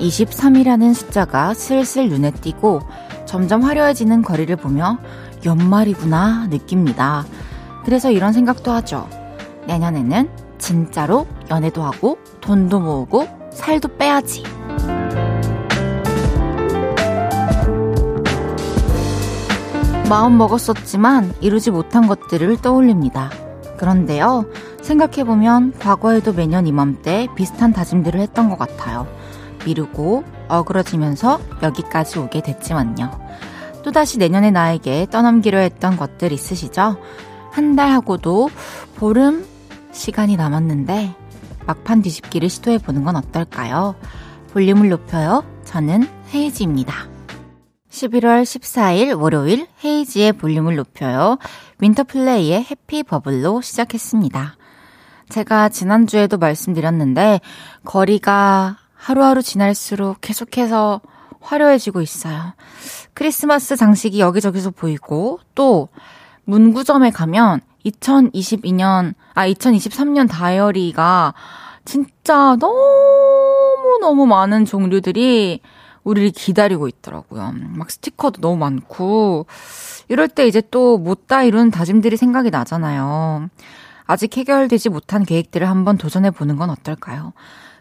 2023이라는 숫자가 슬슬 눈에 띄고 점점 화려해지는 거리를 보며 연말이구나 느낍니다. 그래서 이런 생각도 하죠. 내년에는 진짜로 연애도 하고 돈도 모으고 살도 빼야지. 마음 먹었었지만 이루지 못한 것들을 떠올립니다. 그런데요, 생각해보면 과거에도 매년 이맘때 비슷한 다짐들을 했던 것 같아요. 미루고 어그러지면서 여기까지 오게 됐지만요. 또다시 내년에 나에게 떠넘기려 했던 것들 있으시죠? 한 달 하고도 보름 시간이 남았는데 막판 뒤집기를 시도해보는 건 어떨까요? 볼륨을 높여요. 저는 헤이지입니다. 11월 14일 월요일 헤이지의 볼륨을 높여요. 윈터플레이의 해피 버블로 시작했습니다. 제가 지난주에도 말씀드렸는데 거리가 하루하루 지날수록 계속해서 화려해지고 있어요. 크리스마스 장식이 여기저기서 보이고 또 문구점에 가면 2022년, 아, 2023년 다이어리가 진짜 너무너무 많은 종류들이 우리를 기다리고 있더라고요. 막 스티커도 너무 많고, 이럴 때 이제 또 못다 이룬 다짐들이 생각이 나잖아요. 아직 해결되지 못한 계획들을 한번 도전해 보는 건 어떨까요?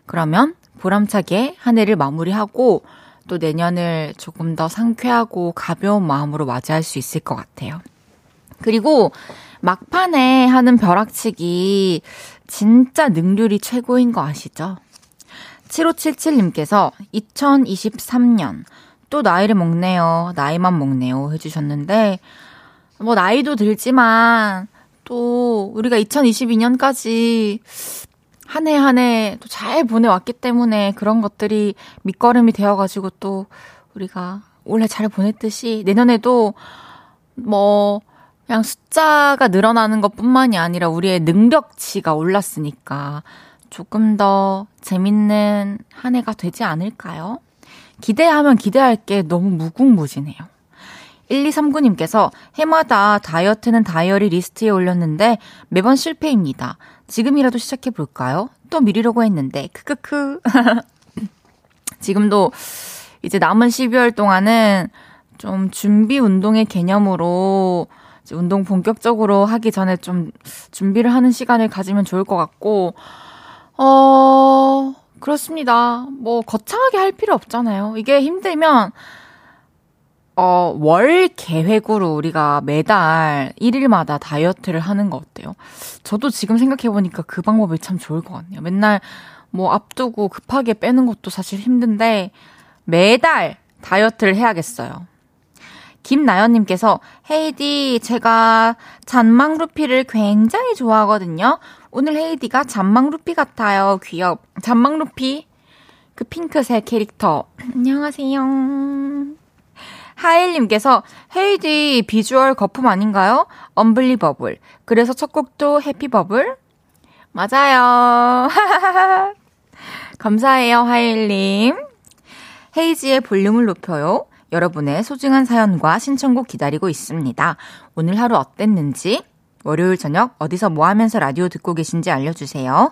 그러면 보람차게 한 해를 마무리하고 또 내년을 조금 더 상쾌하고 가벼운 마음으로 맞이할 수 있을 것 같아요. 그리고 막판에 하는 벼락치기 진짜 능률이 최고인 거 아시죠? 7577님께서 2023년 또 나이를 먹네요. 나이만 먹네요. 해주셨는데, 뭐, 나이도 들지만, 또, 우리가 2022년까지 한 해 한 해 또 잘 보내왔기 때문에 그런 것들이 밑거름이 되어가지고 또 우리가 올해 잘 보냈듯이 내년에도 뭐, 그냥 숫자가 늘어나는 것 뿐만이 아니라 우리의 능력치가 올랐으니까 조금 더 재밌는 한 해가 되지 않을까요? 기대하면 기대할 게 너무 무궁무진해요. 1239님께서 해마다 다이어트는 다이어리 리스트에 올렸는데 매번 실패입니다. 지금이라도 시작해 볼까요? 또 미루려고 했는데, 크크크. 지금도 이제 남은 12월 동안은 좀 준비 운동의 개념으로 운동 본격적으로 하기 전에 좀 준비를 하는 시간을 가지면 좋을 것 같고, 어, 그렇습니다. 뭐, 거창하게 할 필요 없잖아요. 이게 힘들면, 어, 월 계획으로 우리가 매달 1일마다 다이어트를 하는 거 어때요? 저도 지금 생각해보니까 그 방법이 참 좋을 것 같네요. 맨날 뭐 앞두고 급하게 빼는 것도 사실 힘든데, 매달 다이어트를 해야겠어요. 김나연님께서 헤이디 제가 잔망 루피를 굉장히 좋아하거든요. 오늘 헤이디가 잔망 루피 같아요. 귀엽. 잔망 루피 그 핑크색 캐릭터. 안녕하세요. 하일님께서 헤이디 비주얼 거품 아닌가요? 엄블리버블. 그래서 첫 곡도 해피버블? 맞아요. 감사해요, 하일님. 헤이지의 볼륨을 높여요. 여러분의 소중한 사연과 신청곡 기다리고 있습니다. 오늘 하루 어땠는지, 월요일 저녁 어디서 뭐 하면서 라디오 듣고 계신지 알려주세요.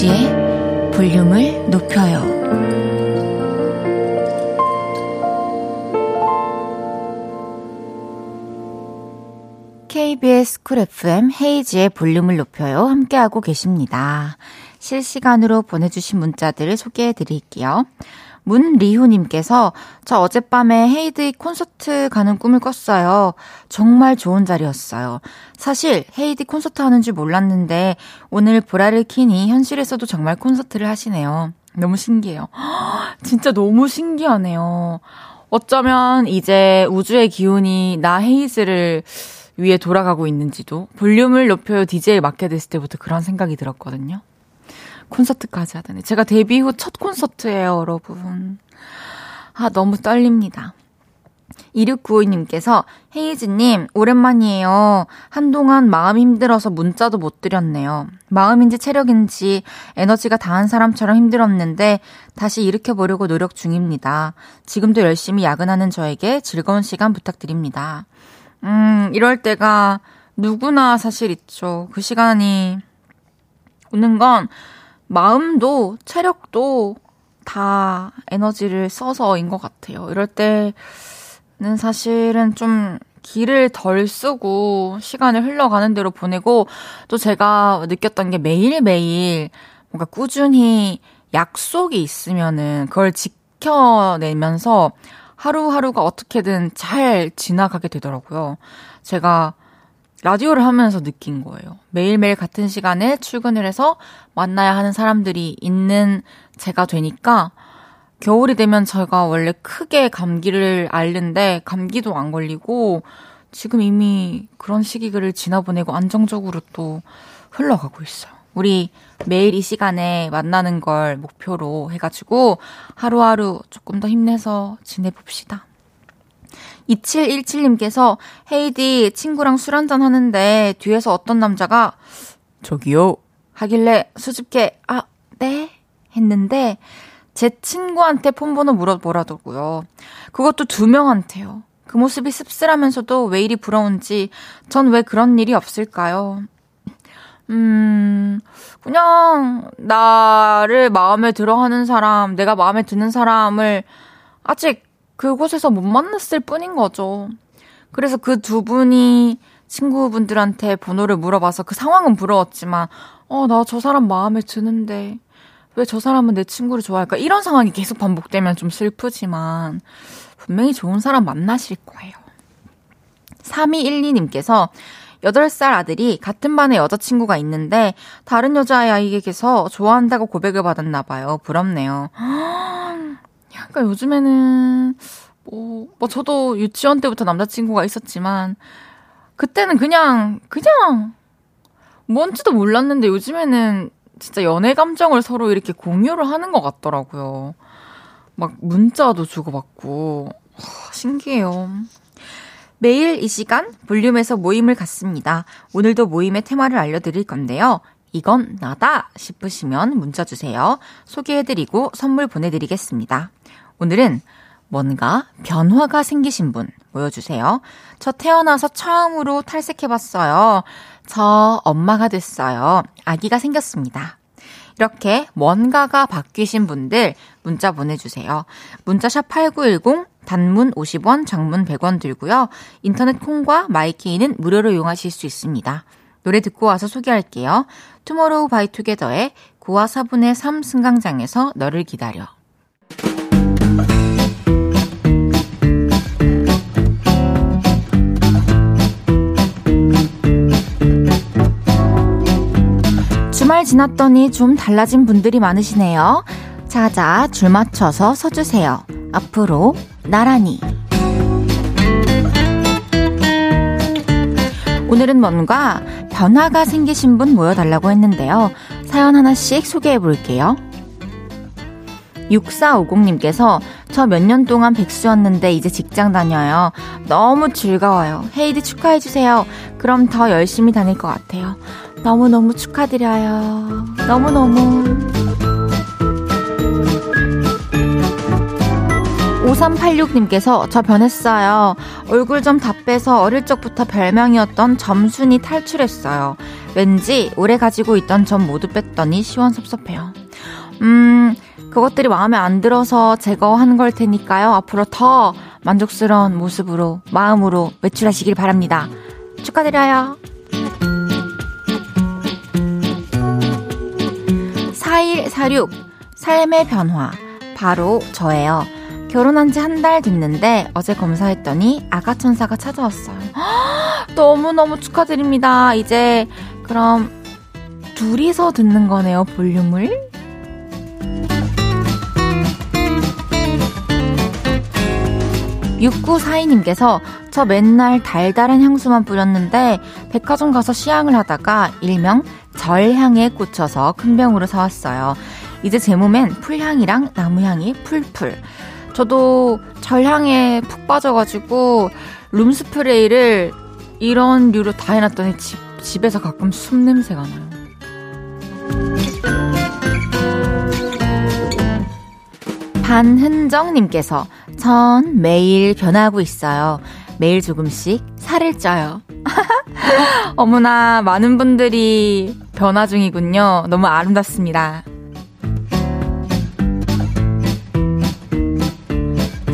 헤이지의 볼륨을 높여요. KBS 쿨 FM 헤이즈의 볼륨을 높여요. 함께하고 계십니다. 실시간으로 보내주신 문자들을 소개해 드릴게요. 문리후님께서 저 어젯밤에 헤이디 콘서트 가는 꿈을 꿨어요. 정말 좋은 자리였어요. 사실 헤이디 콘서트 하는 줄 몰랐는데 오늘 보라를 키니 현실에서도 정말 콘서트를 하시네요. 너무 신기해요. 진짜 너무 신기하네요. 어쩌면 이제 우주의 기운이 나 헤이즈를 위해 돌아가고 있는지도 볼륨을 높여요 DJ에 맡게 됐을 때부터 그런 생각이 들었거든요. 콘서트까지 하다니. 제가 데뷔 후 첫 콘서트예요, 여러분. 아, 너무 떨립니다. 2695님께서 헤이즈님 오랜만이에요. 한동안 마음 힘들어서 문자도 못 드렸네요. 마음인지 체력인지 에너지가 다한 사람처럼 힘들었는데 다시 일으켜보려고 노력 중입니다. 지금도 열심히 야근하는 저에게 즐거운 시간 부탁드립니다. 음, 이럴 때가 누구나 사실 있죠. 그 시간이 오는 건 마음도 체력도 다 에너지를 써서인 것 같아요. 이럴 때는 사실은 좀 길을 덜 쓰고 시간을 흘러가는 대로 보내고 또 제가 느꼈던 게 매일매일 뭔가 꾸준히 약속이 있으면은 그걸 지켜내면서 하루하루가 어떻게든 잘 지나가게 되더라고요. 제가 라디오를 하면서 느낀 거예요. 매일매일 같은 시간에 출근을 해서 만나야 하는 사람들이 있는 제가 되니까 겨울이 되면 제가 원래 크게 감기를 앓는데 감기도 안 걸리고 지금 이미 그런 시기를 지나보내고 안정적으로 또 흘러가고 있어요. 우리 매일 이 시간에 만나는 걸 목표로 해가지고 하루하루 조금 더 힘내서 지내봅시다. 2717님께서 헤이디 친구랑 술 한잔 하는데 뒤에서 어떤 남자가 저기요 하길래 수줍게 아, 네? 했는데 제 친구한테 폰번호 물어보라더고요. 그것도 두 명한테요. 그 모습이 씁쓸하면서도 왜 이리 부러운지 전 왜 그런 일이 없을까요? 음, 그냥 나를 마음에 들어 하는 사람, 내가 마음에 드는 사람을 아직 그곳에서 못 만났을 뿐인 거죠. 그래서 그 두 분이 친구분들한테 번호를 물어봐서 그 상황은 부러웠지만, 어, 나 저 사람 마음에 드는데, 왜 저 사람은 내 친구를 좋아할까? 이런 상황이 계속 반복되면 좀 슬프지만 분명히 좋은 사람 만나실 거예요. 3212님께서 8살 아들이 같은 반에 여자친구가 있는데 다른 여자아이에게서 좋아한다고 고백을 받았나 봐요. 부럽네요. 약간 요즘에는 뭐, 뭐 저도 유치원 때부터 남자친구가 있었지만 그때는 그냥 그냥 뭔지도 몰랐는데 요즘에는 진짜 연애 감정을 서로 이렇게 공유를 하는 것 같더라고요. 막 문자도 주고받고 와, 신기해요. 매일 이 시간 볼륨에서 모임을 갖습니다. 오늘도 모임의 테마를 알려드릴 건데요. 이건 나다 싶으시면 문자 주세요. 소개해드리고 선물 보내드리겠습니다. 오늘은 뭔가 변화가 생기신 분 모여주세요. 저 태어나서 처음으로 탈색해봤어요. 저 엄마가 됐어요. 아기가 생겼습니다. 이렇게 뭔가가 바뀌신 분들 문자 보내주세요. 문자샵 8910 단문 50원, 장문 100원 들고요. 인터넷 콩과 마이케이는 무료로 이용하실 수 있습니다. 노래 듣고 와서 소개할게요. 투모로우 바이투게더의 9와 4분의 3 승강장에서 너를 기다려. 주말 지났더니 좀 달라진 분들이 많으시네요. 자자, 줄 맞춰서 서주세요. 앞으로, 나란히. 오늘은 뭔가 변화가 생기신 분 모여달라고 했는데요. 사연 하나씩 소개해 볼게요. 6450님께서 저 몇 년 동안 백수였는데 이제 직장 다녀요. 너무 즐거워요. 헤이드 축하해주세요. 그럼 더 열심히 다닐 것 같아요. 너무너무 축하드려요. 너무너무. 5386님께서 저 변했어요. 얼굴 좀 다 빼서 어릴 적부터 별명이었던 점순이 탈출했어요. 왠지 오래 가지고 있던 점 모두 뺐더니 시원섭섭해요. 음, 그것들이 마음에 안 들어서 제거한 걸 테니까요. 앞으로 더 만족스러운 모습으로, 마음으로 외출하시길 바랍니다. 축하드려요. 4146 삶의 변화 바로 저예요. 결혼한 지 한 달 됐는데 어제 검사했더니 아가 천사가 찾아왔어요. 너무너무 축하드립니다. 이제 그럼 둘이서 듣는 거네요, 볼륨을. 6942님께서 저 맨날 달달한 향수만 뿌렸는데 백화점 가서 시향을 하다가 일명 절향에 꽂혀서 큰 병으로 사왔어요. 이제 제 몸엔 풀향이랑 나무향이 풀풀. 저도 절향에 푹 빠져가지고 룸스프레이를 이런 류로 다 해놨더니 집, 집에서 가끔 숨 냄새가 나요. 반흔정님께서 전 매일 변하고 있어요. 매일 조금씩 살을 쪄요. 어머나, 많은 분들이 변화 중이군요. 너무 아름답습니다.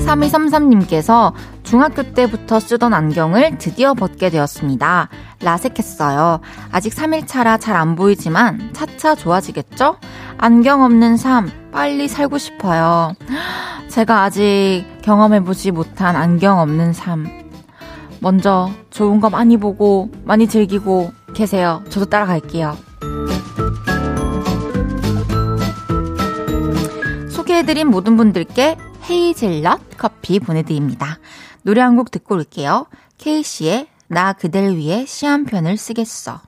3233님께서 중학교 때부터 쓰던 안경을 드디어 벗게 되었습니다. 라섹했어요. 아직 3일차라 잘 안 보이지만 차차 좋아지겠죠? 안경 없는 삶, 빨리 살고 싶어요. 제가 아직 경험해보지 못한 안경 없는 삶. 먼저 좋은 거 많이 보고, 많이 즐기고 계세요. 저도 따라갈게요. 소개해드린 모든 분들께 헤이즐넛 커피 보내드립니다. 노래 한 곡 듣고 올게요. 케이씨의 나 그댈 위해 시 한 편을 쓰겠어.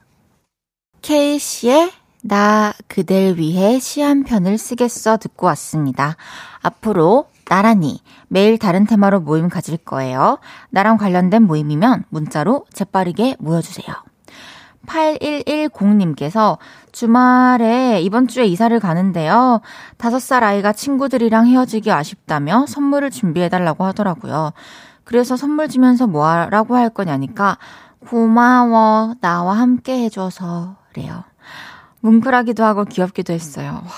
케이씨의 나 그댈 위해 시 한 편을 쓰겠어 듣고 왔습니다. 앞으로 나란히 매일 다른 테마로 모임 가질 거예요. 나랑 관련된 모임이면 문자로 재빠르게 모여주세요. 8110님께서 주말에 이번 주에 이사를 가는데요. 5살 아이가 친구들이랑 헤어지기 아쉽다며 선물을 준비해달라고 하더라고요. 그래서 선물 주면서 뭐라고 할 거냐니까 고마워 나와 함께 해줘서 그래요. 뭉클하기도 하고 귀엽기도 했어요. 와,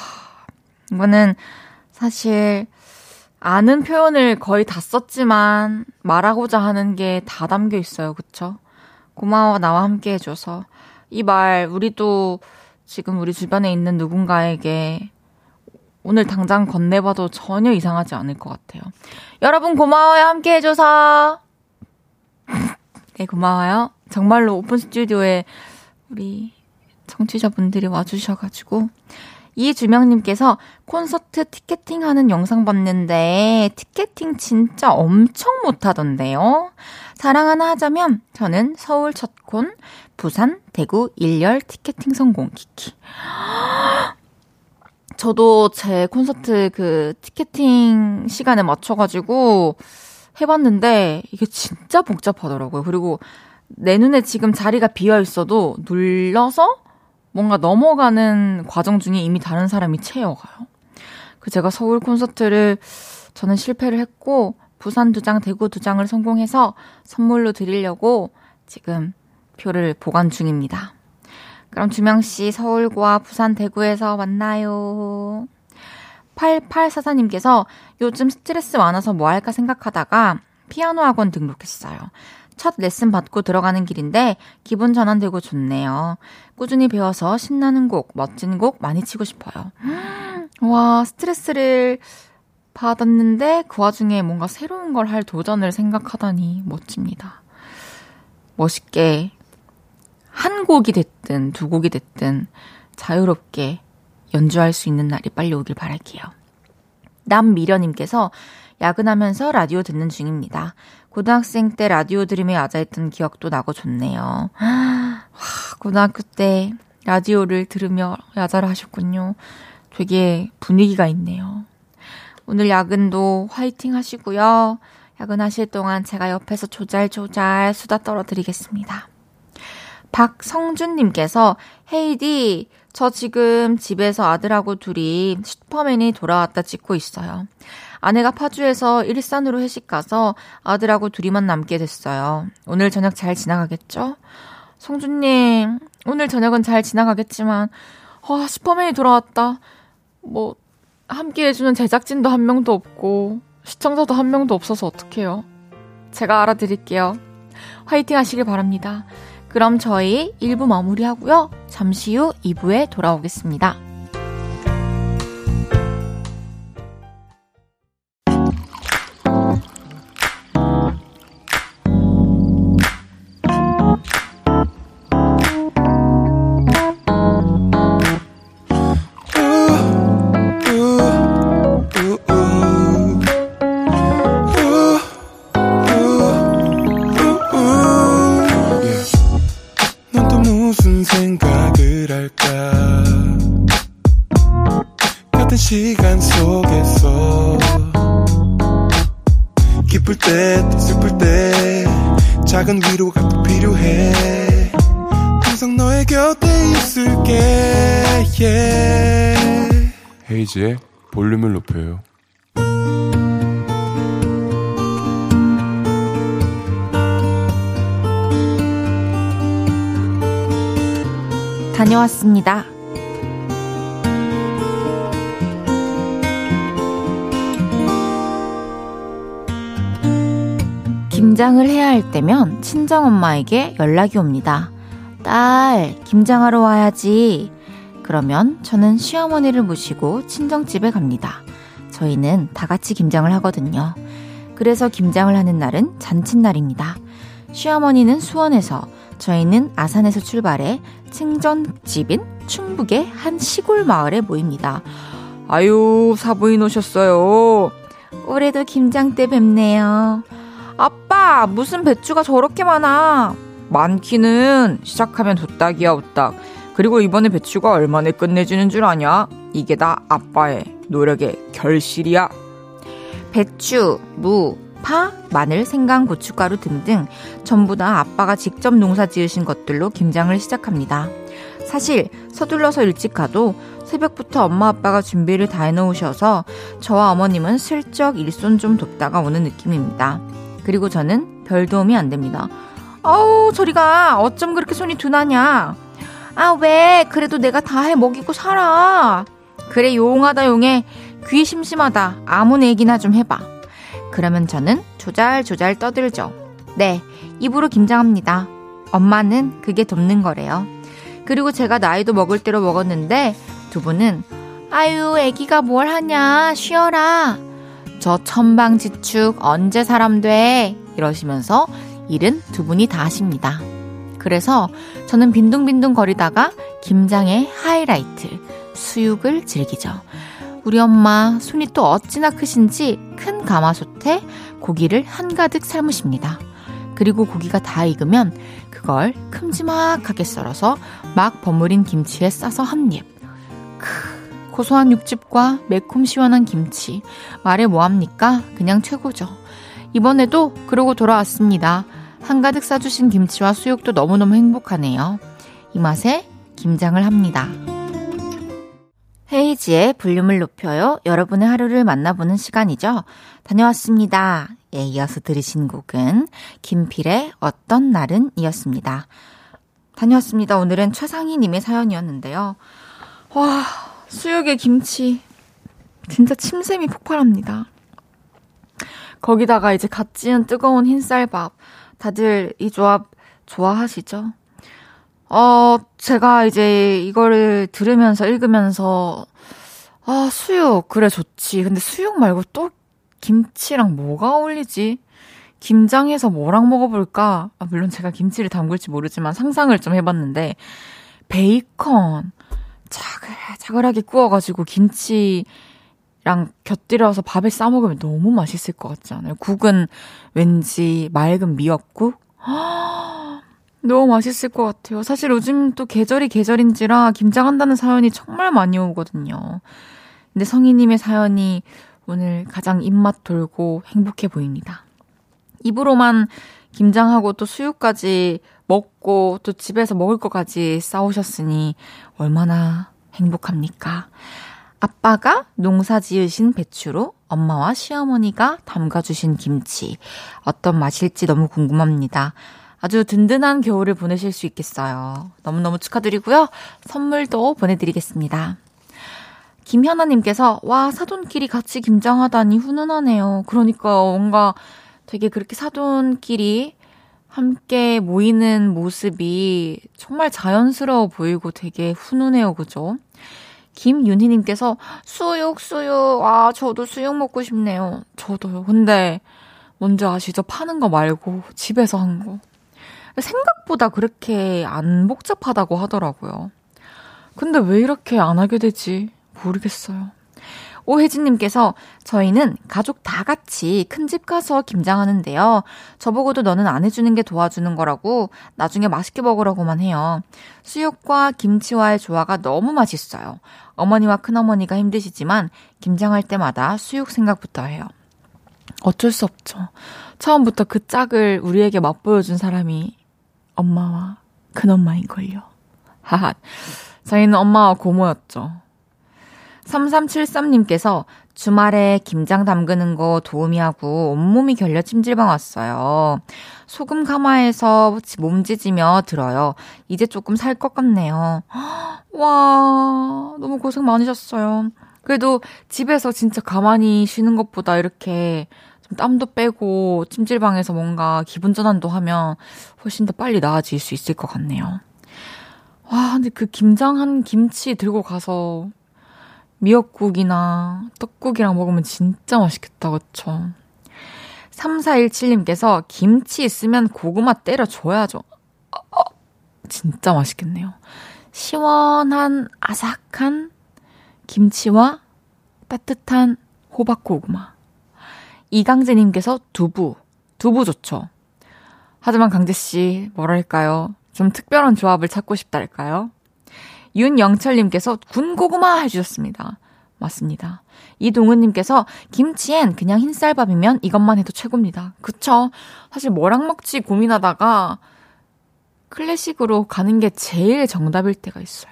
이거는 사실 아는 표현을 거의 다 썼지만 말하고자 하는 게 다 담겨 있어요. 그쵸? 고마워 나와 함께 해줘서 이 말 우리도 지금 우리 주변에 있는 누군가에게 오늘 당장 건네봐도 전혀 이상하지 않을 것 같아요. 여러분 고마워요 함께 해줘서 네 고마워요. 정말로 오픈 스튜디오에 우리 청취자분들이 와주셔가지고 이주명님께서 콘서트 티켓팅 하는 영상 봤는데 티켓팅 진짜 엄청 못하던데요. 자랑 하나 하자면 저는 서울 첫 콘, 부산, 대구, 일열 티켓팅 성공 키키. 저도 제 콘서트 그 티켓팅 시간에 맞춰가지고 해봤는데 이게 진짜 복잡하더라고요. 그리고 내 눈에 지금 자리가 비어 있어도 눌러서 뭔가 넘어가는 과정 중에 이미 다른 사람이 채워가요. 그 제가 서울 콘서트를 저는 실패를 했고 부산 두 장, 대구 두 장을 성공해서 선물로 드리려고 지금 표를 보관 중입니다. 그럼 주명 씨 서울과 부산, 대구에서 만나요. 8844님께서 요즘 스트레스 많아서 뭐 할까 생각하다가 피아노 학원 등록했어요. 첫 레슨 받고 들어가는 길인데 기분 전환되고 좋네요. 꾸준히 배워서 신나는 곡, 멋진 곡 많이 치고 싶어요. 와, 스트레스를 받았는데 그 와중에 뭔가 새로운 걸 할 도전을 생각하다니 멋집니다. 멋있게 한 곡이 됐든 두 곡이 됐든 자유롭게 연주할 수 있는 날이 빨리 오길 바랄게요. 남미련님께서 야근하면서 라디오 듣는 중입니다. 고등학생 때 라디오 들으며 야자했던 기억도 나고 좋네요. 와, 고등학교 때 라디오를 들으며 야자를 하셨군요. 되게 분위기가 있네요. 오늘 야근도 화이팅 하시고요. 야근하실 동안 제가 옆에서 조잘조잘 수다 떨어드리겠습니다. 박성준님께서 헤이디, 저 지금 집에서 아들하고 둘이 슈퍼맨이 돌아왔다 찍고 있어요. 아내가 파주에서 일산으로 회식 가서 아들하고 둘이만 남게 됐어요. 오늘 저녁 잘 지나가겠죠? 성준님, 오늘 저녁은 잘 지나가겠지만, 와, 슈퍼맨이 돌아왔다. 뭐, 함께 해주는 제작진도 한 명도 없고, 시청자도 한 명도 없어서 어떡해요. 제가 알아드릴게요. 화이팅 하시길 바랍니다. 그럼 저희 1부 마무리하고요. 잠시 후 2부에 돌아오겠습니다. 헤이지의 볼륨을 높여요 다녀왔습니다. 김장을 해야 할 때면 친정엄마에게 연락이 옵니다. 딸, 김장하러 와야지. 그러면 저는 시어머니를 모시고 친정집에 갑니다. 저희는 다 같이 김장을 하거든요. 그래서 김장을 하는 날은 잔칫날입니다. 시어머니는 수원에서, 저희는 아산에서 출발해 친정집인 충북의 한 시골 마을에 모입니다. 아유, 사부인 오셨어요. 올해도 김장 때 뵙네요. 아빠, 무슨 배추가 저렇게 많아? 많기는 시작하면 도딱이야, 오딱. 그리고 이번에 배추가 얼마나 끝내주는 줄 아냐? 이게 다 아빠의 노력의 결실이야. 배추, 무, 파, 마늘, 생강, 고춧가루 등등 전부 다 아빠가 직접 농사 지으신 것들로 김장을 시작합니다. 사실 서둘러서 일찍 가도 새벽부터 엄마 아빠가 준비를 다 해놓으셔서 저와 어머님은 슬쩍 일손 좀 돕다가 오는 느낌입니다. 그리고 저는 별 도움이 안 됩니다. 아우 저리가 어쩜 그렇게 손이 둔하냐 아 왜? 그래도 내가 다 해 먹이고 살아. 그래 용하다 용해. 귀 심심하다. 아무 얘기나 좀 해봐. 그러면 저는 조잘조잘 떠들죠. 네 입으로 김장합니다. 엄마는 그게 돕는 거래요. 그리고 제가 나이도 먹을 대로 먹었는데 두 분은 아유 애기가 뭘 하냐? 쉬어라. 저 천방지축 언제 사람 돼? 이러시면서 일은 두 분이 다 하십니다. 그래서 저는 빈둥빈둥 거리다가 김장의 하이라이트, 수육을 즐기죠. 우리 엄마 손이 또 어찌나 크신지 큰 가마솥에 고기를 한가득 삶으십니다. 그리고 고기가 다 익으면 그걸 큼지막하게 썰어서 막 버무린 김치에 싸서 한 입. 크, 고소한 육즙과 매콤 시원한 김치. 말해 뭐합니까? 그냥 최고죠. 이번에도 그러고 돌아왔습니다. 한가득 싸주신 김치와 수육도 너무너무 행복하네요. 이 맛에 김장을 합니다. 헤이지의 볼륨을 높여요. 여러분의 하루를 만나보는 시간이죠. 다녀왔습니다. 예, 이어서 들으신 곡은 김필의 어떤 날은 이었습니다. 다녀왔습니다. 오늘은 최상희님의 사연이었는데요. 와, 수육에 김치. 진짜 침샘이 폭발합니다. 거기다가 이제 갓 지은 뜨거운 흰쌀밥. 다들 이 조합 좋아하시죠? 어, 제가 이제 이거를 들으면서 읽으면서, 아, 수육, 그래, 좋지. 근데 수육 말고 또 김치랑 뭐가 어울리지? 김장해서 뭐랑 먹어볼까? 아, 물론 제가 김치를 담글지 모르지만 상상을 좀 해봤는데, 베이컨, 자글자글하게 구워가지고 김치, 랑 곁들여서 밥에 싸 먹으면 너무 맛있을 것 같지 않아요? 국은 왠지 맑은 미역국? 너무 맛있을 것 같아요. 사실 요즘 또 계절이 계절인지라 김장한다는 사연이 정말 많이 오거든요. 근데 성희님의 사연이 오늘 가장 입맛 돌고 행복해 보입니다. 입으로만 김장하고 또 수육까지 먹고 또 집에서 먹을 것까지 싸우셨으니 얼마나 행복합니까? 아빠가 농사 지으신 배추로 엄마와 시어머니가 담가주신 김치. 어떤 맛일지 너무 궁금합니다. 아주 든든한 겨울을 보내실 수 있겠어요. 너무너무 축하드리고요. 선물도 보내드리겠습니다. 김현아님께서, 와, 사돈끼리 같이 김장하다니 훈훈하네요. 그러니까 뭔가 되게 그렇게 사돈끼리 함께 모이는 모습이 정말 자연스러워 보이고 되게 훈훈해요. 그죠? 김윤희님께서 수육, 수육. 아, 저도 수육 먹고 싶네요. 저도요. 근데 뭔지 아시죠? 파는 거 말고 집에서 한 거. 생각보다 그렇게 안 복잡하다고 하더라고요. 근데 왜 이렇게 안 하게 되지? 모르겠어요. 오혜진님께서 저희는 가족 다 같이 큰 집 가서 김장하는데요. 저보고도 너는 안 해주는 게 도와주는 거라고 나중에 맛있게 먹으라고만 해요. 수육과 김치와의 조화가 너무 맛있어요. 어머니와 큰어머니가 힘드시지만 김장할 때마다 수육 생각부터 해요. 어쩔 수 없죠. 처음부터 그 짝을 우리에게 맛보여준 사람이 엄마와 큰엄마인걸요. 하하. 저희는 엄마와 고모였죠. 3373님께서 주말에 김장 담그는 거 도우미 하고 온몸이 결려 찜질방 왔어요. 소금 가마에서 몸지지며 들어요. 이제 조금 살 것 같네요. 와, 너무 고생 많으셨어요. 그래도 집에서 진짜 가만히 쉬는 것보다 이렇게 좀 땀도 빼고 찜질방에서 뭔가 기분 전환도 하면 훨씬 더 빨리 나아질 수 있을 것 같네요. 와, 근데 그 김장한 김치 들고 가서 미역국이나 떡국이랑 먹으면 진짜 맛있겠다, 그쵸? 3417님께서 김치 있으면 고구마 때려줘야죠. 어, 어, 진짜 맛있겠네요. 시원한 아삭한 김치와 따뜻한 호박고구마. 이강재님께서 두부. 두부 좋죠. 하지만 강재씨, 뭐랄까요. 좀 특별한 조합을 찾고 싶달까요? 윤영철님께서 군고구마 해주셨습니다. 맞습니다. 이동은님께서 김치엔 그냥 흰쌀밥이면 이것만 해도 최고입니다. 그쵸? 사실 뭐랑 먹지 고민하다가 클래식으로 가는 게 제일 정답일 때가 있어요.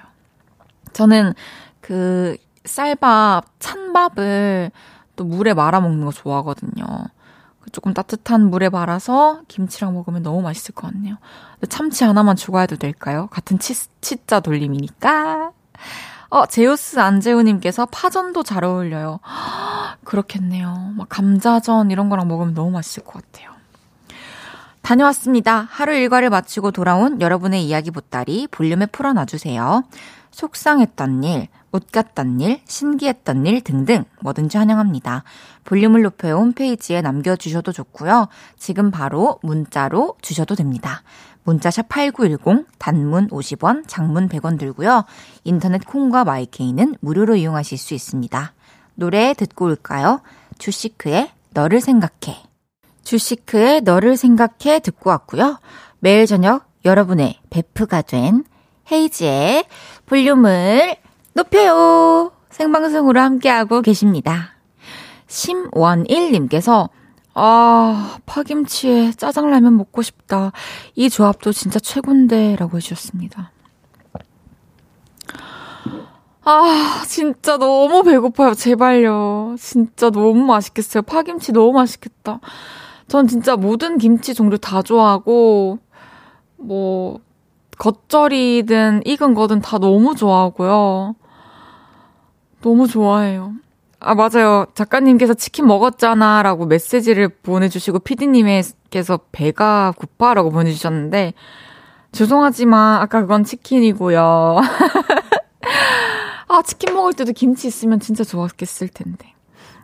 저는 그 쌀밥, 찬밥을 또 물에 말아 먹는 거 좋아하거든요. 조금 따뜻한 물에 말아서 김치랑 먹으면 너무 맛있을 것 같네요. 참치 하나만 추가해도 될까요? 같은 치, 치자 돌림이니까. 어, 제우스 안재우님께서 파전도 잘 어울려요. 그렇겠네요. 막 감자전 이런 거랑 먹으면 너무 맛있을 것 같아요. 다녀왔습니다. 하루 일과를 마치고 돌아온 여러분의 이야기 보따리 볼륨에 풀어놔주세요. 속상했던 일, 옷 같던 일, 신기했던 일 등등 뭐든지 환영합니다. 볼륨을 높여 홈페이지에 남겨주셔도 좋고요. 지금 바로 문자로 주셔도 됩니다. 문자샵 8910, 단문 50원, 장문 100원 들고요. 인터넷 콩과 마이케이는 무료로 이용하실 수 있습니다. 노래 듣고 올까요? 주시크의 너를 생각해. 주시크의 너를 생각해 듣고 왔고요. 매일 저녁 여러분의 베프가 된 헤이지의 볼륨을 높여요. 생방송으로 함께하고 계십니다. 심원일님께서 아, 파김치에 짜장라면 먹고 싶다. 이 조합도 진짜 최곤데 라고 해주셨습니다. 아, 진짜 너무 배고파요. 제발요. 진짜 너무 맛있겠어요. 파김치 너무 맛있겠다. 전 진짜 모든 김치 종류 다 좋아하고, 뭐, 겉절이든 익은 거든 다 너무 좋아하고요. 너무 좋아해요. 아, 맞아요. 작가님께서 치킨 먹었잖아. 라고 메시지를 보내주시고, 피디님께서 배가 고파 라고 보내주셨는데, 죄송하지만, 아까 그건 치킨이고요. 아, 치킨 먹을 때도 김치 있으면 진짜 좋았겠을 텐데.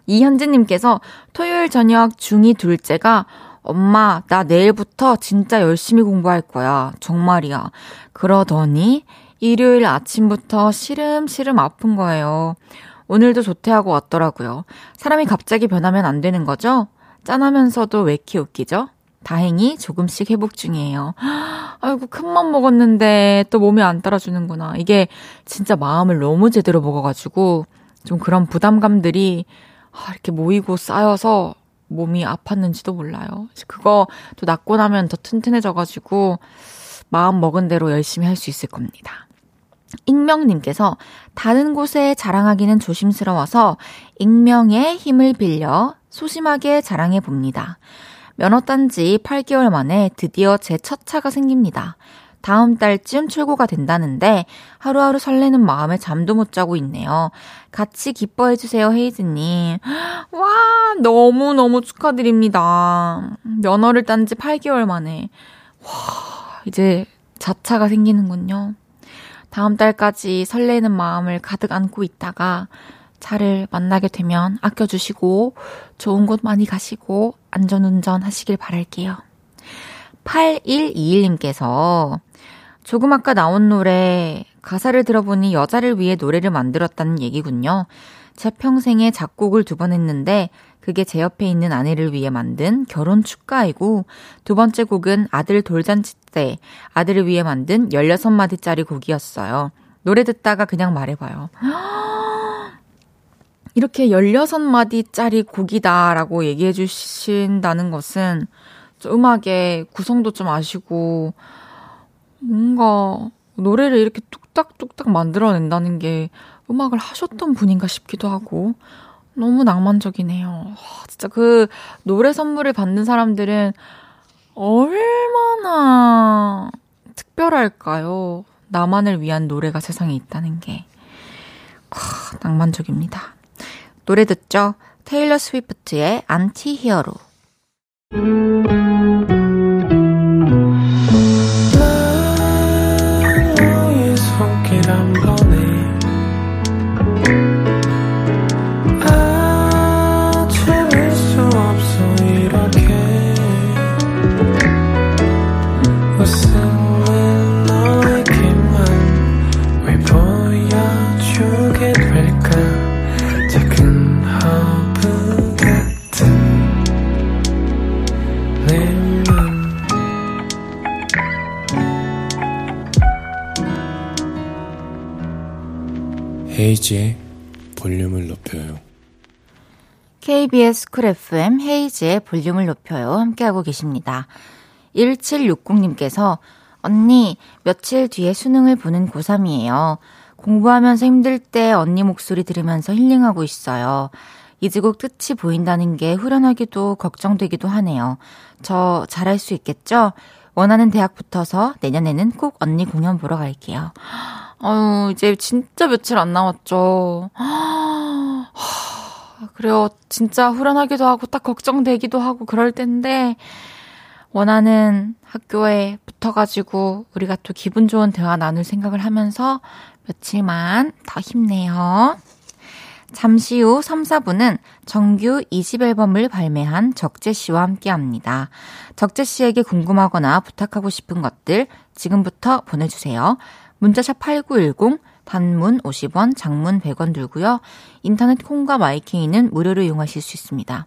이현진님께서 토요일 저녁 중2 둘째가 엄마, 나 내일부터 진짜 열심히 공부할 거야. 정말이야. 그러더니 일요일 아침부터 시름시름 아픈 거예요. 오늘도 조퇴하고 왔더라고요. 사람이 갑자기 변하면 안 되는 거죠? 짠하면서도 왜 이렇게 웃기죠? 다행히 조금씩 회복 중이에요. 아이고, 큰맘 먹었는데 또 몸이 안 따라주는구나. 이게 진짜 마음을 너무 제대로 먹어가지고 좀 그런 부담감들이 아, 이렇게 모이고 쌓여서 몸이 아팠는지도 몰라요. 그거 또 낫고 나면 더 튼튼해져가지고 마음 먹은 대로 열심히 할 수 있을 겁니다. 익명님께서 다른 곳에 자랑하기는 조심스러워서 익명의 힘을 빌려 소심하게 자랑해 봅니다. 면허 딴지 8개월 만에 드디어 제 첫 차가 생깁니다. 다음 달쯤 출고가 된다는데 하루하루 설레는 마음에 잠도 못 자고 있네요. 같이 기뻐해 주세요, 헤이즈님. 와, 너무너무 축하드립니다. 면허를 딴 지 8개월 만에. 와, 이제 자차가 생기는군요. 다음 달까지 설레는 마음을 가득 안고 있다가 차를 만나게 되면 아껴주시고 좋은 곳 많이 가시고 안전운전 하시길 바랄게요. 8121님께서 조금 아까 나온 노래 가사를 들어보니 여자를 위해 노래를 만들었다는 얘기군요. 제 평생에 작곡을 두 번 했는데 그게 제 옆에 있는 아내를 위해 만든 결혼 축가이고 두 번째 곡은 아들 돌잔치 때 아들을 위해 만든 16마디짜리 곡이었어요. 노래 듣다가 그냥 말해봐요. 이렇게 16마디짜리 곡이다라고 얘기해 주신다는 것은 음악의 구성도 좀 아시고 뭔가 노래를 이렇게 뚝딱뚝딱 만들어낸다는 게 음악을 하셨던 분인가 싶기도 하고 너무 낭만적이네요. 와, 진짜 그 노래 선물을 받는 사람들은 얼마나 특별할까요? 나만을 위한 노래가 세상에 있다는 게. 와, 낭만적입니다. 노래 듣죠? 테일러 스위프트의 안티 히어로. 헤이지의 볼륨을 높여요. KBS 쿨 FM 헤이지의 볼륨을 높여요. 함께하고 계십니다. 1760님께서 언니, 며칠 뒤에 수능을 보는 고3이에요. 공부하면서 힘들 때 언니 목소리 들으면서 힐링하고 있어요. 이제곡 끝이 보인다는 게 후련하기도 걱정되기도 하네요. 저 잘할 수 있겠죠? 원하는 대학 붙어서 내년에는 꼭 언니 공연 보러 갈게요. 아유, 이제 진짜 며칠 안 남았죠. 그래요. 진짜 후련하기도 하고 딱 걱정되기도 하고 그럴 텐데 원하는 학교에 붙어가지고 우리가 또 기분 좋은 대화 나눌 생각을 하면서 며칠만 더 힘내요. 잠시 후 3, 4분은 정규 20 앨범을 발매한 적재 씨와 함께 합니다. 적재 씨에게 궁금하거나 부탁하고 싶은 것들 지금부터 보내주세요. 문자샵 8910, 단문 50원, 장문 100원 들고요. 인터넷 콩과 마이케이는 무료로 이용하실 수 있습니다.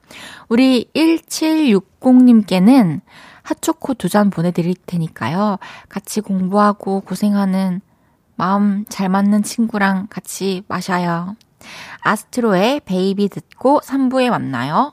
우리 1760님께는 핫초코 두 잔 보내드릴 테니까요. 같이 공부하고 고생하는 마음 잘 맞는 친구랑 같이 마셔요. 아스트로의 Baby 듣고 3부에 만나요.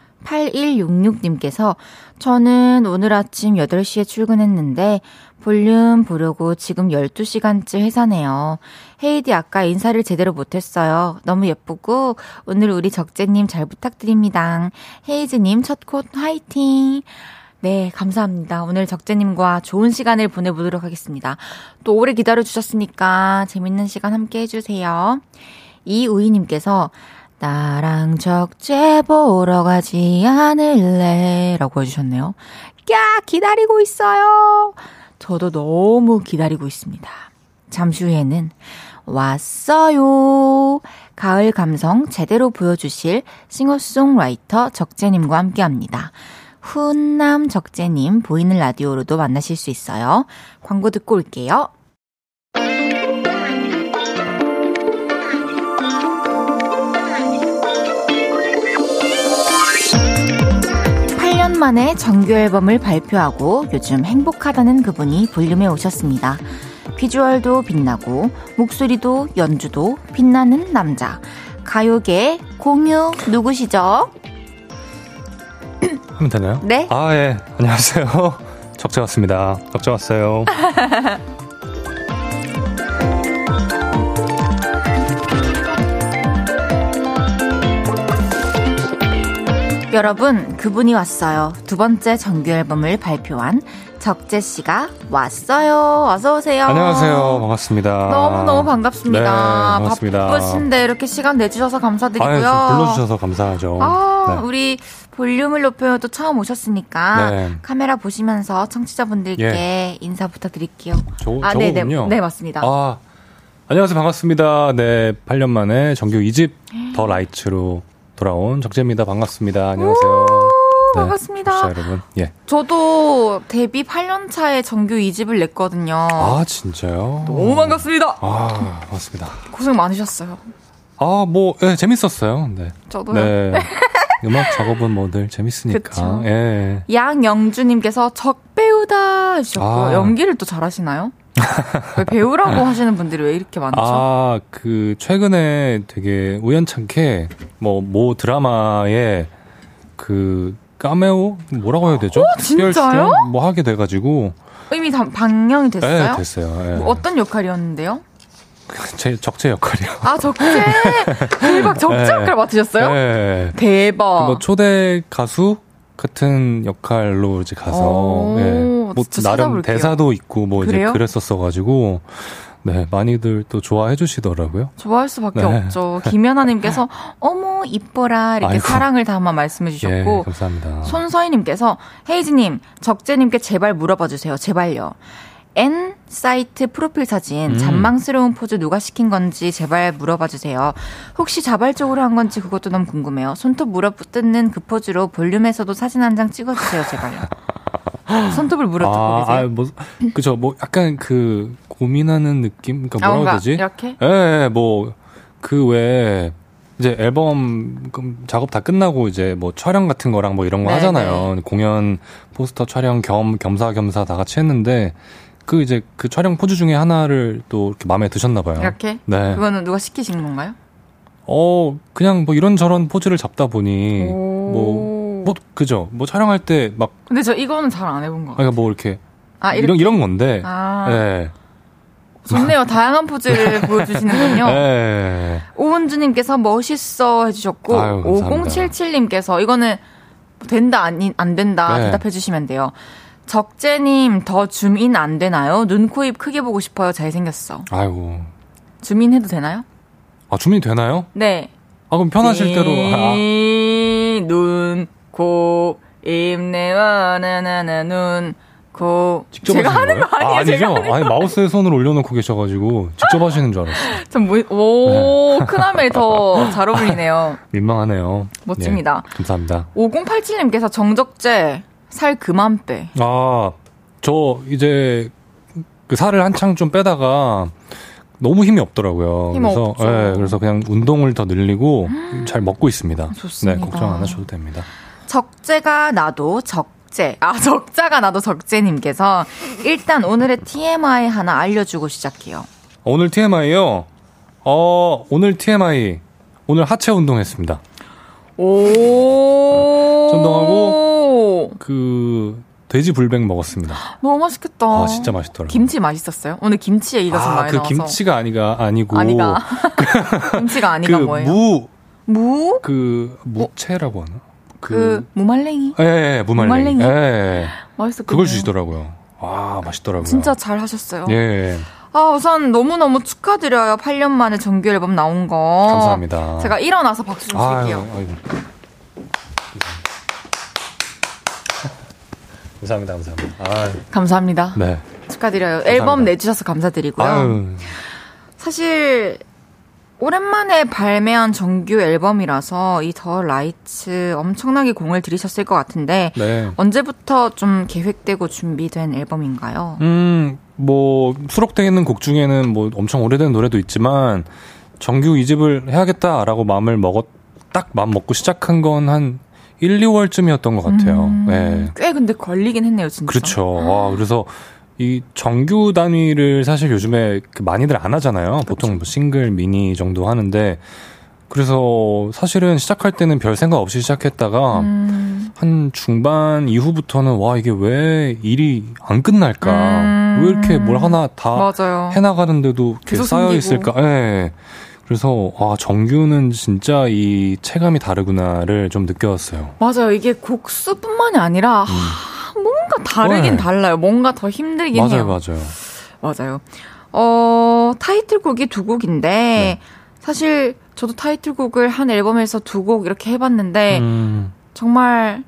8166님께서 저는 오늘 아침 8시에 출근했는데 볼륨 보려고 지금 12시간째 회사네요. 헤이디 아까 인사를 제대로 못했어요. 너무 예쁘고 오늘 우리 적재님 잘 부탁드립니다. 헤이즈님 첫 콧 화이팅! 네, 감사합니다. 오늘 적재님과 좋은 시간을 보내보도록 하겠습니다. 또 오래 기다려주셨으니까 재밌는 시간 함께 해주세요. 이우희님께서 나랑 적재 보러 가지 않을래? 라고 해주셨네요. 야, 기다리고 있어요! 저도 너무 기다리고 있습니다. 잠시 후에는 왔어요! 가을 감성 제대로 보여주실 싱어송라이터 적재님과 함께 합니다. 훈남 적재님 보이는 라디오로도 만나실 수 있어요. 광고 듣고 올게요. 만에 정규 앨범을 발표하고 요즘 행복하다는 그분이 볼륨에 오셨습니다. 비주얼도 빛나고 목소리도 연주도 빛나는 남자. 가요계 공유 누구시죠? 하면 되나요? 네. 아, 예. 안녕하세요. 적재 왔습니다. 적재 왔어요. 여러분, 그분이 왔어요. 두 번째 정규 앨범을 발표한 적재 씨가 왔어요. 어서 오세요. 안녕하세요. 반갑습니다. 너무 너무 반갑습니다. 네, 반갑습니다. 바쁘신데 이렇게 시간 내주셔서 감사드리고요. 아, 불러주셔서 감사하죠. 아, 네. 우리 볼륨을 높여도 처음 오셨으니까 네. 카메라 보시면서 청취자분들께 예. 인사 부탁드릴게요. 저, 아, 네, 네, 네, 맞습니다. 아, 안녕하세요. 반갑습니다. 네, 8년 만에 정규 2집 더 라이츠로 돌아온 적재입니다. 반갑습니다. 안녕하세요. 네, 반갑습니다. 여러분. 예. 저도 데뷔 8년 차에 정규 2집을 냈거든요. 아, 진짜요? 너무 반갑습니다. 아, 반갑습니다. 고생 많으셨어요. 아, 뭐, 예, 재밌었어요. 네. 저도요. 네. 음악 작업은 뭐 늘 재밌으니까. 예. 양영주님께서 적배우다 하셨고 아. 연기를 또 잘하시나요? 왜 배우라고 하시는 분들이 왜 이렇게 많죠? 아, 그 최근에 되게 우연찮게 뭐모 모 드라마에 그 까메오 뭐라고 해야 되죠? 오, 진짜요? 뭐 하게 돼가지고 이미 다 방영이 됐어요? 네, 됐어요. 네. 뭐 어떤 역할이었는데요? 제 적재 역할이요. 아 적재 대박 적재 네. 역할 맡으셨어요? 네. 대박. 그 뭐 초대 가수 같은 역할로 이제 가서 예. 뭐 나름 찾아볼게요. 대사도 있고 뭐 그래요? 이제 그랬었어 가지고 네, 많이들 또 좋아해 주시더라고요. 좋아할 수밖에 네. 없죠. 김연아님께서 어머 이뻐라 이렇게 아이고. 사랑을 담아 말씀해 주셨고, 예, 감사합니다. 손서희님께서 헤이즈님 적재님께 제발 물어봐 주세요. 제발요. N 사이트 프로필 사진 음. 잔망스러운 포즈 누가 시킨 건지 제발 물어봐 주세요. 혹시 자발적으로 한 건지 그것도 너무 궁금해요. 손톱 물어 뜯는 그 포즈로 볼륨에서도 사진 한 장 찍어주세요, 제발요. 손톱을 물어 뜯고 아, 계세요. 아, 뭐, 그죠. 뭐, 약간 그, 고민하는 느낌? 그러니까 뭐라고 해야 되지? 이렇게? 예, 예 뭐, 그 외에, 이제 앨범 작업 다 끝나고 이제 뭐 촬영 같은 거랑 뭐 이런 거 네네. 하잖아요. 네. 공연 포스터 촬영 겸 겸사겸사 다 같이 했는데 그 이제 그 촬영 포즈 중에 하나를 또 이렇게 마음에 드셨나 봐요. 이렇게? 네. 그거는 누가 시키신 건가요? 어, 그냥 뭐 이런저런 포즈를 잡다 보니 뭐, 뭐 그죠? 뭐 촬영할 때 막 근데 저 이거는 잘 안 해본 거. 그러니까 뭐 이렇게 아, 이런 이런 건데. 아. 네. 좋네요. 다양한 포즈를 보여주시는군요. 네. 오은주님께서 멋있어 해주셨고, 아유, 5077님께서 이거는 된다, 아니, 안 된다 네. 대답해주시면 돼요. 적재님 더 줌인 안 되나요? 눈, 코, 입 크게 보고 싶어요. 잘생겼어. 아이고. 줌인 해도 되나요? 아, 줌인 되나요? 네. 아, 그럼 편하실 대로. 아. 눈, 코, 입, 내 와, 나 나 나, 눈, 코. 직접 제가 하는 거예요? 거 아니에요? 아, 아니죠? 아니, 마우스에 손을 올려놓고 계셔가지고 직접 하시는 줄 알았어요. 전 뭐, 오, 네. 큰아멜 더잘 어울리네요. 민망하네요. 멋집니다. 네, 감사합니다. 5087님께서 정적재, 살 그만 빼. 아, 저 이제 그 살을 한창 좀 빼다가 너무 힘이 없더라고요. 힘 그래서 없죠. 네, 그래서 그냥 운동을 더 늘리고 음. 잘 먹고 있습니다. 좋습니다. 네, 걱정 안 하셔도 됩니다. 적재가 나도 적재. 아, 적자가 나도 적재님께서 일단 오늘의 TMI 하나 알려주고 시작해요. 오늘 TMI요? 어, 오늘 TMI. 오늘 하체 운동했습니다. 오. 운동하고 그 돼지 불백 먹었습니다. 너무 맛있겠다. 아, 진짜 맛있더라고요. 김치 맛있었어요? 오늘 김치 얘기가 아, 좀 많이 그 나와서. 김치가 아니가 아니고 아니가. 김치가 아니가 그 뭐예요? 무. 무? 그 무채라고 하나? 그, 그 무말랭이? 예, 예 무말랭이. 무말랭이. 예. 맛있었 그걸 주시더라고요. 와, 맛있더라고요. 진짜 잘 하셨어요. 예. 아, 우선 너무너무 축하드려요. 8년 만에 정규 앨범 나온 거. 감사합니다. 제가 일어나서 박수 좀 칠게요. 아유, 아유. 감사합니다, 감사합니다. 아 감사합니다. 네. 축하드려요. 감사합니다. 앨범 내주셔서 감사드리고요. 아유. 사실 오랜만에 발매한 정규 앨범이라서 이 더 라이츠 엄청나게 공을 들이셨을 것 같은데 네. 언제부터 좀 계획되고 준비된 앨범인가요? 음, 뭐 수록되어 있는 곡 중에는 뭐 엄청 오래된 노래도 있지만 정규 2집을 해야겠다라고 마음을 먹었 딱 마음 먹고 시작한 건 한 1, 2월쯤이었던 것 같아요. 음, 네. 꽤 근데 걸리긴 했네요, 진짜. 그렇죠. 와, 그래서 이 정규 단위를 사실 요즘에 그 많이들 안 하잖아요. 그렇죠. 보통 뭐 싱글, 미니 정도 하는데 그래서 사실은 시작할 때는 별 생각 없이 시작했다가 음. 한 중반 이후부터는 와 이게 왜 일이 안 끝날까? 음. 왜 이렇게 뭘 하나 다 맞아요. 해나가는데도 이렇게 쌓여 있을까? 예. 네. 그래서 아 정규는 진짜 이 체감이 다르구나를 좀 느꼈어요. 맞아요. 이게 곡수뿐만이 아니라 음. 다르긴 네. 달라요. 뭔가 더 힘들긴 맞아요, 해요. 맞아요. 맞아요. 어 타이틀곡이 두 곡인데 네. 사실 저도 타이틀곡을 한 앨범에서 두 곡 이렇게 해봤는데 음. 정말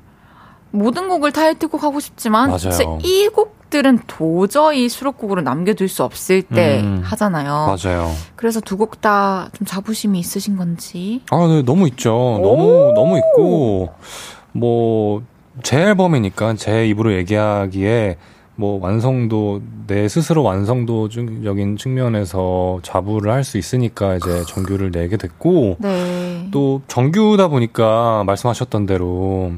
모든 곡을 타이틀곡 하고 싶지만 맞아요. 이 곡들은 도저히 수록곡으로 남겨둘 수 없을 때 음, 하잖아요. 맞아요. 그래서 두 곡 다 좀 자부심이 있으신 건지. 아, 네, 너무 있죠. 너무, 너무 있고, 뭐, 제 앨범이니까 제 입으로 얘기하기에, 뭐, 완성도, 내 스스로 완성도적인 측면에서 자부를 할 수 있으니까 이제 정규를 내게 됐고, 네. 또 정규다 보니까 말씀하셨던 대로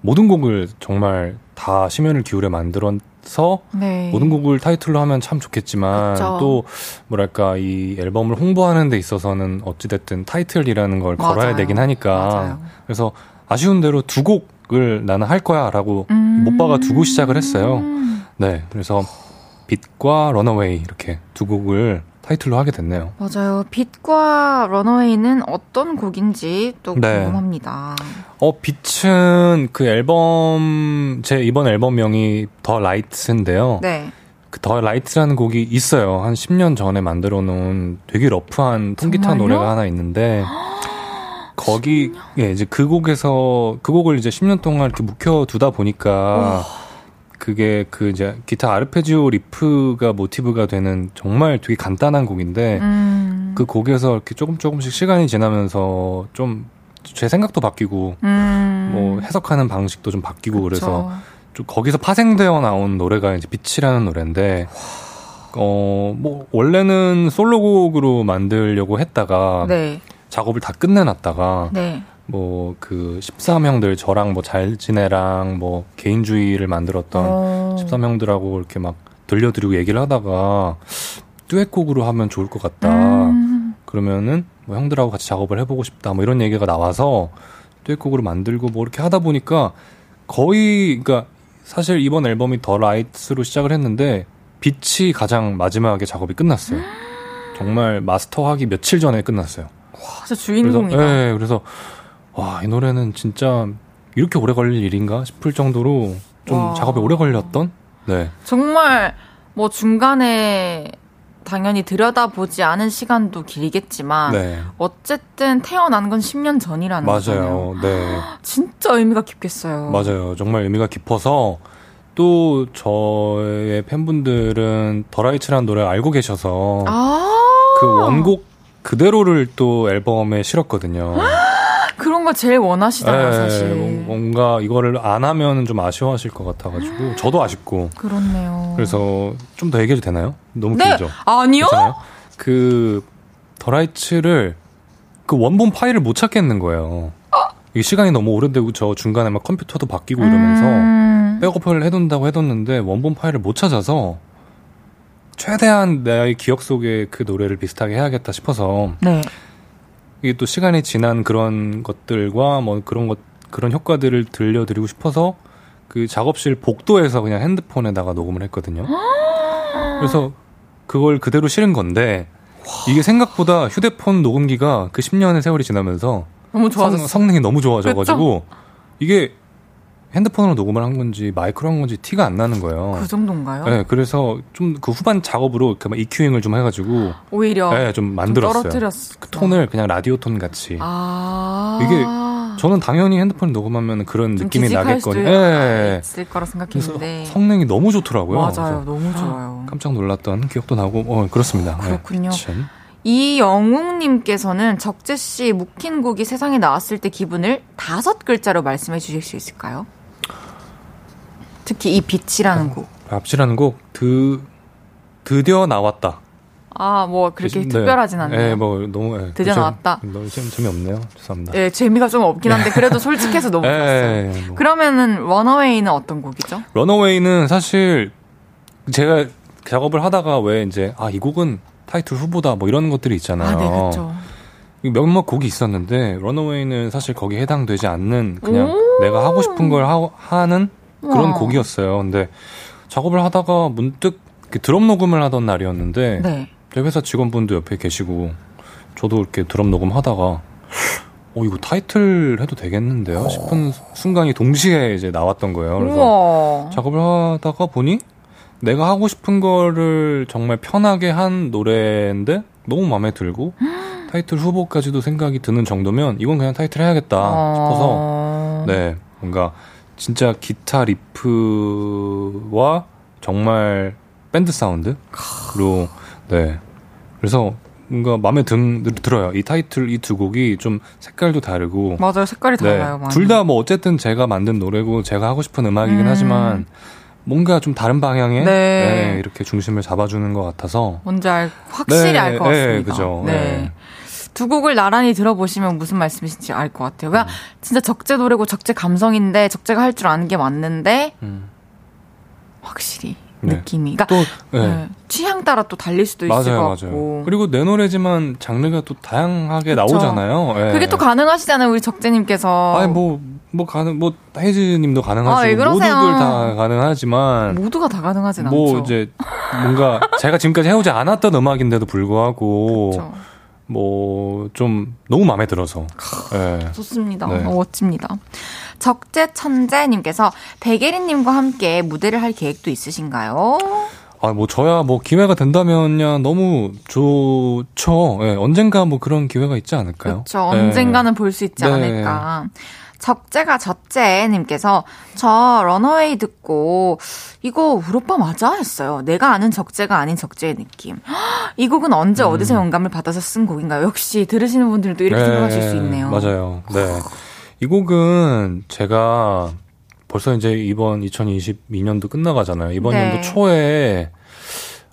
모든 곡을 정말 다 심연을 기울여 만들어서 네. 모든 곡을 타이틀로 하면 참 좋겠지만 그쵸. 또 뭐랄까 이 앨범을 홍보하는 데 있어서는 어찌됐든 타이틀이라는 걸 걸어야 맞아요. 되긴 하니까 맞아요. 그래서 아쉬운 대로 두곡 을 나는 할 거야라고 음. 못 박아 두고 시작을 했어요. 네, 그래서 빛과 Runaway 이렇게 두 곡을 타이틀로 하게 됐네요. 맞아요. 빛과 Runaway는 어떤 곡인지 또 네. 궁금합니다. 어, 빛은 그 앨범, 제 이번 앨범명이 The Light인데요. 네. 그 The Light라는 곡이 있어요. 한 10년 전에 만들어 놓은 되게 rough한 통기타 정말요? 노래가 하나 있는데, 거기, 예, 이제 그 곡에서, 그 곡을 이제 10년 동안 이렇게 묵혀 두다 보니까, 그게 그 이제 기타 아르페지오 리프가 모티브가 되는 정말 되게 간단한 곡인데, 음. 그 곡에서 이렇게 조금 조금씩 시간이 지나면서 좀 제 생각도 바뀌고, 음. 뭐 해석하는 방식도 좀 바뀌고 그래서 그쵸. 좀 거기서 파생되어 나온 노래가 이제 빛이라는 노래인데 어 뭐 원래는 솔로곡으로 만들려고 했다가 네. 작업을 다 끝내놨다가 네. 뭐그 13형들 저랑 뭐 잘 지내랑 뭐 개인주의를 만들었던 어. 13형들하고 이렇게 막 들려드리고 얘기를 하다가 듀엣곡으로 하면 좋을 것 같다. 음. 그러면은 뭐 형들하고 같이 작업을 해보고 싶다 뭐 이런 얘기가 나와서 듀엣곡으로 만들고 뭐 이렇게 하다 보니까 거의 그러니까 사실 이번 앨범이 The Light로 시작을 했는데 빛이 가장 마지막에 작업이 끝났어요. 정말 마스터하기 며칠 전에 끝났어요. 진짜 그래서 주인공이다. 네, 그래서 와 이 노래는 진짜 이렇게 오래 걸릴 일인가 싶을 정도로 좀 와. 작업이 오래 걸렸던 네 정말 뭐 중간에 당연히 들여다보지 않은 시간도 길겠지만 네. 어쨌든 태어난 건 10년 전이라는 거잖아요. 맞아요. 네. 진짜 의미가 깊겠어요. 맞아요. 정말 의미가 깊어서 또 저의 팬분들은 더라이츠라는 노래를 알고 계셔서 아 그 원곡 그대로를 또 앨범에 실었거든요. 그런 거 제일 원하시잖아요, 네, 사실. 뭔가 이거를 안 하면 좀 아쉬워하실 것 같아가지고 저도 아쉽고 그렇네요. 그래서 좀 더 얘기해도 되나요? 너무 네 길죠. 아니요? 괜찮아요? 그 더라이츠를 그 원본 파일을 못 찾겠는 거예요. 이게 시간이 너무 오래되고 저 중간에 막 컴퓨터도 바뀌고 이러면서 음, 백업을 해둔다고 해뒀는데 원본 파일을 못 찾아서 최대한 내 기억 속에 그 노래를 비슷하게 해야겠다 싶어서 네. 이게 또 시간이 지난 그런 것들과 뭐 그런 것 그런 효과들을 들려드리고 싶어서 그 작업실 복도에서 그냥 핸드폰에다가 녹음을 했거든요. 그래서 그걸 그대로 실은 건데 이게 생각보다 휴대폰 녹음기가 그 10년의 세월이 지나면서 너무 성, 좋아졌어. 성능이 너무 좋아져가지고 이게 핸드폰으로 녹음을 한 건지 마이크로 한 건지 티가 안 나는 거예요. 그 정도인가요? 네, 그래서 좀 그 후반 작업으로 이렇게 막 EQ잉을 좀 해가지고 오히려 네, 좀좀 만들었어요. 떨어뜨렸어. 그 톤을 그냥 라디오 톤 같이. 아 이게 저는 당연히 핸드폰 녹음하면 그런 좀 느낌이 나겠거니. 수도 예. 있을 거라 생각했는데 성능이 너무 좋더라고요. 맞아요, 너무 좋아요. 깜짝 놀랐던 기억도 나고, 어, 그렇습니다. 네. 그렇군요. 참. 이영웅님께서는 적재 씨 묵힌 곡이 세상에 나왔을 때 기분을 다섯 글자로 말씀해 주실 수 있을까요? 특히 이 빛이라는 곡. rap시라는 곡, 드, 드디어 나왔다. 아, 뭐 그렇게 네. 특별하진 않네요. 네, 뭐, 너무, 예, 드디어 좀- 나왔다. 너무 재- 재미없네요. 죄송합니다. 예, 재미가 좀 없긴 한데 그래도 솔직해서 너무 좋았어요. 예, 뭐. 그러면은 런어웨이는 어떤 곡이죠? 런어웨이는 사실 제가 작업을 하다가 왜 이제 아 이 곡은 타이틀 후보다 뭐 이런 것들이 있잖아요. 아, 네, 그렇죠. 몇몇 곡이 있었는데 런어웨이는 사실 거기에 해당되지 않는 그냥 오. 내가 하고 싶은 걸 하, 는 그런 우와. 곡이었어요. 근데 작업을 하다가 문득 드럼 녹음을 하던 날이었는데 네. 저희 회사 직원분도 옆에 계시고 저도 이렇게 드럼 녹음하다가 어 이거 타이틀 해도 되겠는데요 싶은 순간이 동시에 이제 나왔던 거예요. 그래서 우와. 작업을 하다가 보니 내가 하고 싶은 거를 정말 편하게 한 노래인데 너무 마음에 들고 타이틀 후보까지도 생각이 드는 정도면 이건 그냥 타이틀 해야겠다 싶어서 어. 네, 뭔가 진짜 기타 리프와 정말 밴드 사운드로 네. 그래서 뭔가 마음에 든, 들어요. 이 타이틀 이 두 곡이 좀 색깔도 다르고 맞아요. 색깔이 네. 달라요. 둘 다 뭐 어쨌든 제가 만든 노래고 제가 하고 싶은 음악이긴 음. 하지만 뭔가 좀 다른 방향에 네. 네, 이렇게 중심을 잡아주는 것 같아서 뭔지 알, 확실히 네, 알것 같습니다. 네, 그죠. 네. 두 곡을 나란히 들어보시면 무슨 말씀이신지 알 것 같아요. 그냥 음. 진짜 적재 노래고 적재 감성인데 적재가 할 줄 아는 게 맞는데 음. 확실히 네. 느낌이. 그러니까 또 네. 네. 취향 따라 또 달릴 수도 맞아요, 있을 것 같고. 맞아요. 그리고 내 노래지만 장르가 또 다양하게 그쵸? 나오잖아요. 네. 그게 또 가능하시잖아요, 우리 적재님께서. 아니 뭐뭐 뭐 가능 뭐 혜지님도 가능하시고 아, 모두들 다 가능하지만 모두가 다 가능하진 뭐 않죠. 뭐 이제 뭔가 제가 지금까지 해오지 않았던 음악인데도 불구하고. 그쵸. 뭐 좀 너무 마음에 들어서. 네. 좋습니다. 네. 멋집니다. 적재 천재님께서 백예린님과 함께 무대를 할 계획도 있으신가요? 아, 뭐, 저야 뭐, 기회가 된다면야 너무 좋죠. 예, 언젠가 뭐 그런 기회가 있지 않을까요? 그렇죠. 예. 언젠가는 볼 수 있지 네. 않을까. 적재가 적재님께서 저 런어웨이 듣고 이거 우리 오빠 맞아 했어요. 내가 아는 적재가 아닌 적재의 느낌. 이 곡은 언제 음. 어디서 영감을 받아서 쓴 곡인가요? 역시 들으시는 분들도 이렇게 네, 생각하실 수 있네요. 맞아요. 네. 이 곡은 제가 벌써 이제 이번 2022년도 끝나가잖아요. 이번 네. 연도 초에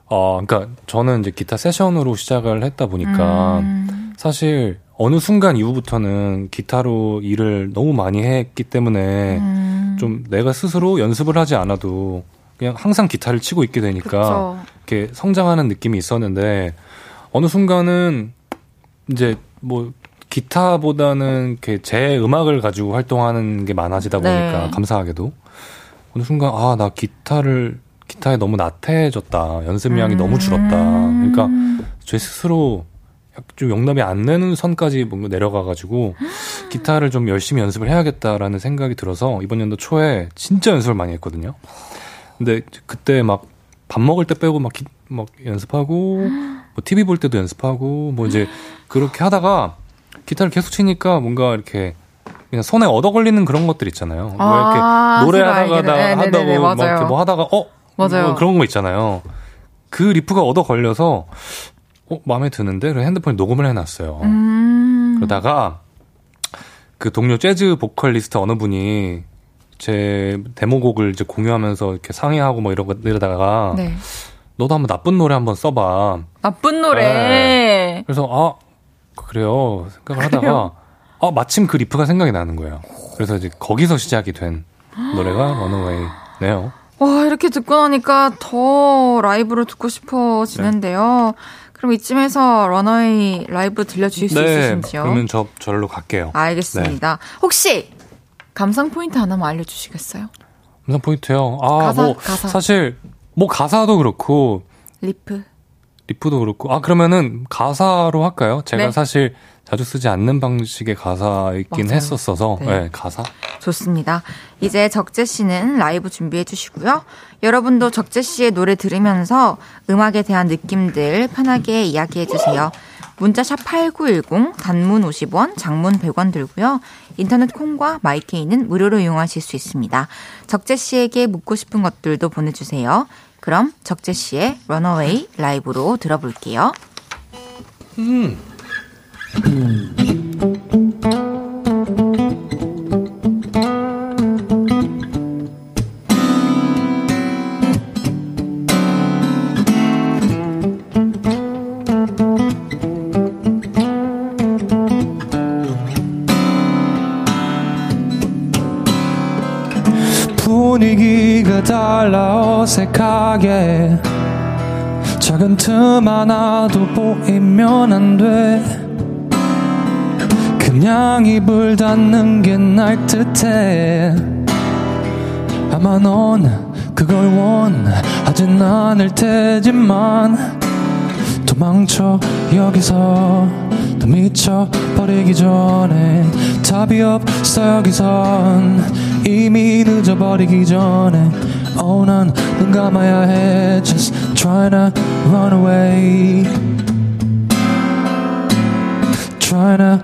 어, 그러니까 저는 이제 기타 세션으로 시작을 했다 보니까 음. 사실 어느 순간 이후부터는 기타로 일을 너무 많이 했기 때문에 음. 좀 내가 스스로 연습을 하지 않아도 그냥 항상 기타를 치고 있게 되니까 그쵸. 이렇게 성장하는 느낌이 있었는데 어느 순간은 이제 뭐 기타보다는 이렇게 제 음악을 가지고 활동하는 게 많아지다 보니까 네. 감사하게도 어느 순간 아 나 기타를 기타에 너무 나태해졌다 연습량이 음. 너무 줄었다 그러니까 제 스스로 좀 용납이 안 되는 선까지 뭔가 내려가가지고 기타를 좀 열심히 연습을 해야겠다라는 생각이 들어서 이번 연도 초에 진짜 연습을 많이 했거든요. 근데 그때 막 밥 먹을 때 빼고 막, 기, 막 연습하고 뭐 TV 볼 때도 연습하고 뭐 이제 그렇게 하다가 기타를 계속 치니까 뭔가 이렇게 그냥 손에 얻어 걸리는 그런 것들 있잖아요. 아, 뭐 이렇게 아, 노래하다가 네, 하다고 막 이렇게 뭐 하다가 어 맞아요. 뭐 그런 거 있잖아요. 그 리프가 얻어 걸려서 어, 마음에 드는데? 그래서 핸드폰에 녹음을 해놨어요. 음. 그러다가 그 동료 재즈 보컬리스트 어느 분이 제 데모곡을 이제 공유하면서 이렇게 상의하고 뭐 이러고 이러다가 네. 너도 한번 나쁜 노래 한번 써봐. 나쁜 노래. 네. 그래서 아 그래요 생각을 하다가 아 마침 그 riff가 생각이 나는 거예요. 그래서 이제 거기서 시작이 된 노래가 Runaway네요. 와 이렇게 듣고 나니까 더 라이브로 듣고 싶어지는데요. 네. 그럼 이쯤에서 Runaway 라이브 들려주실 수 네, 있으신지요? 그러면 저 절로 갈게요. 알겠습니다. 네. 혹시 감상 포인트 하나만 알려주시겠어요? 감상 포인트요? 아, 가사, 뭐 가사. 사실 뭐 가사도 그렇고 riff riff도 그렇고 아 그러면은 가사로 할까요? 제가 네. 사실 자주 쓰지 않는 방식의 가사이긴 맞아요. 했었어서 네. 네, 가사 좋습니다. 이제 적재 씨는 라이브 준비해 주시고요. 여러분도 적재 씨의 노래 들으면서 음악에 대한 느낌들 편하게 이야기해 주세요. 문자샵 8910 단문 50원, 장문 100원 들고요. 인터넷 콩과 마이케이는 무료로 이용하실 수 있습니다. 적재 씨에게 묻고 싶은 것들도 보내 주세요. 그럼 적재 씨의 런어웨이 라이브로 들어볼게요. 음. 분위기가 달라 어색하게 작은 틈 하나도 보이면 안돼 그냥 입을 닫는 게 날 듯해. 아마 넌 그걸 원하진 않을 테지만 도망쳐 여기서 더 미쳐버리기 전에 답이 없어 여기선 이미 늦어버리기 전에. Oh 난눈 감아야 해. Just try not run away. Try not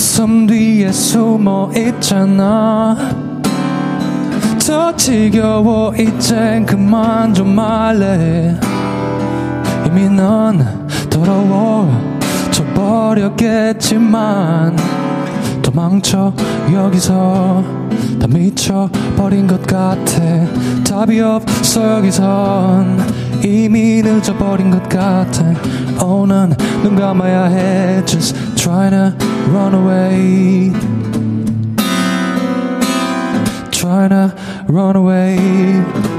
그 웃음 뒤에 숨어 있잖아. 더 지겨워 이젠 그만 좀 말래. 이미 넌 더러워져 버렸겠지만. 도망쳐 여기서 다 미쳐버린 것 같아. 답이 없어 여기선. 이미 늦어버린 것 같아. 오늘 눈 감아야 해. Just trying to run away. Trying to run away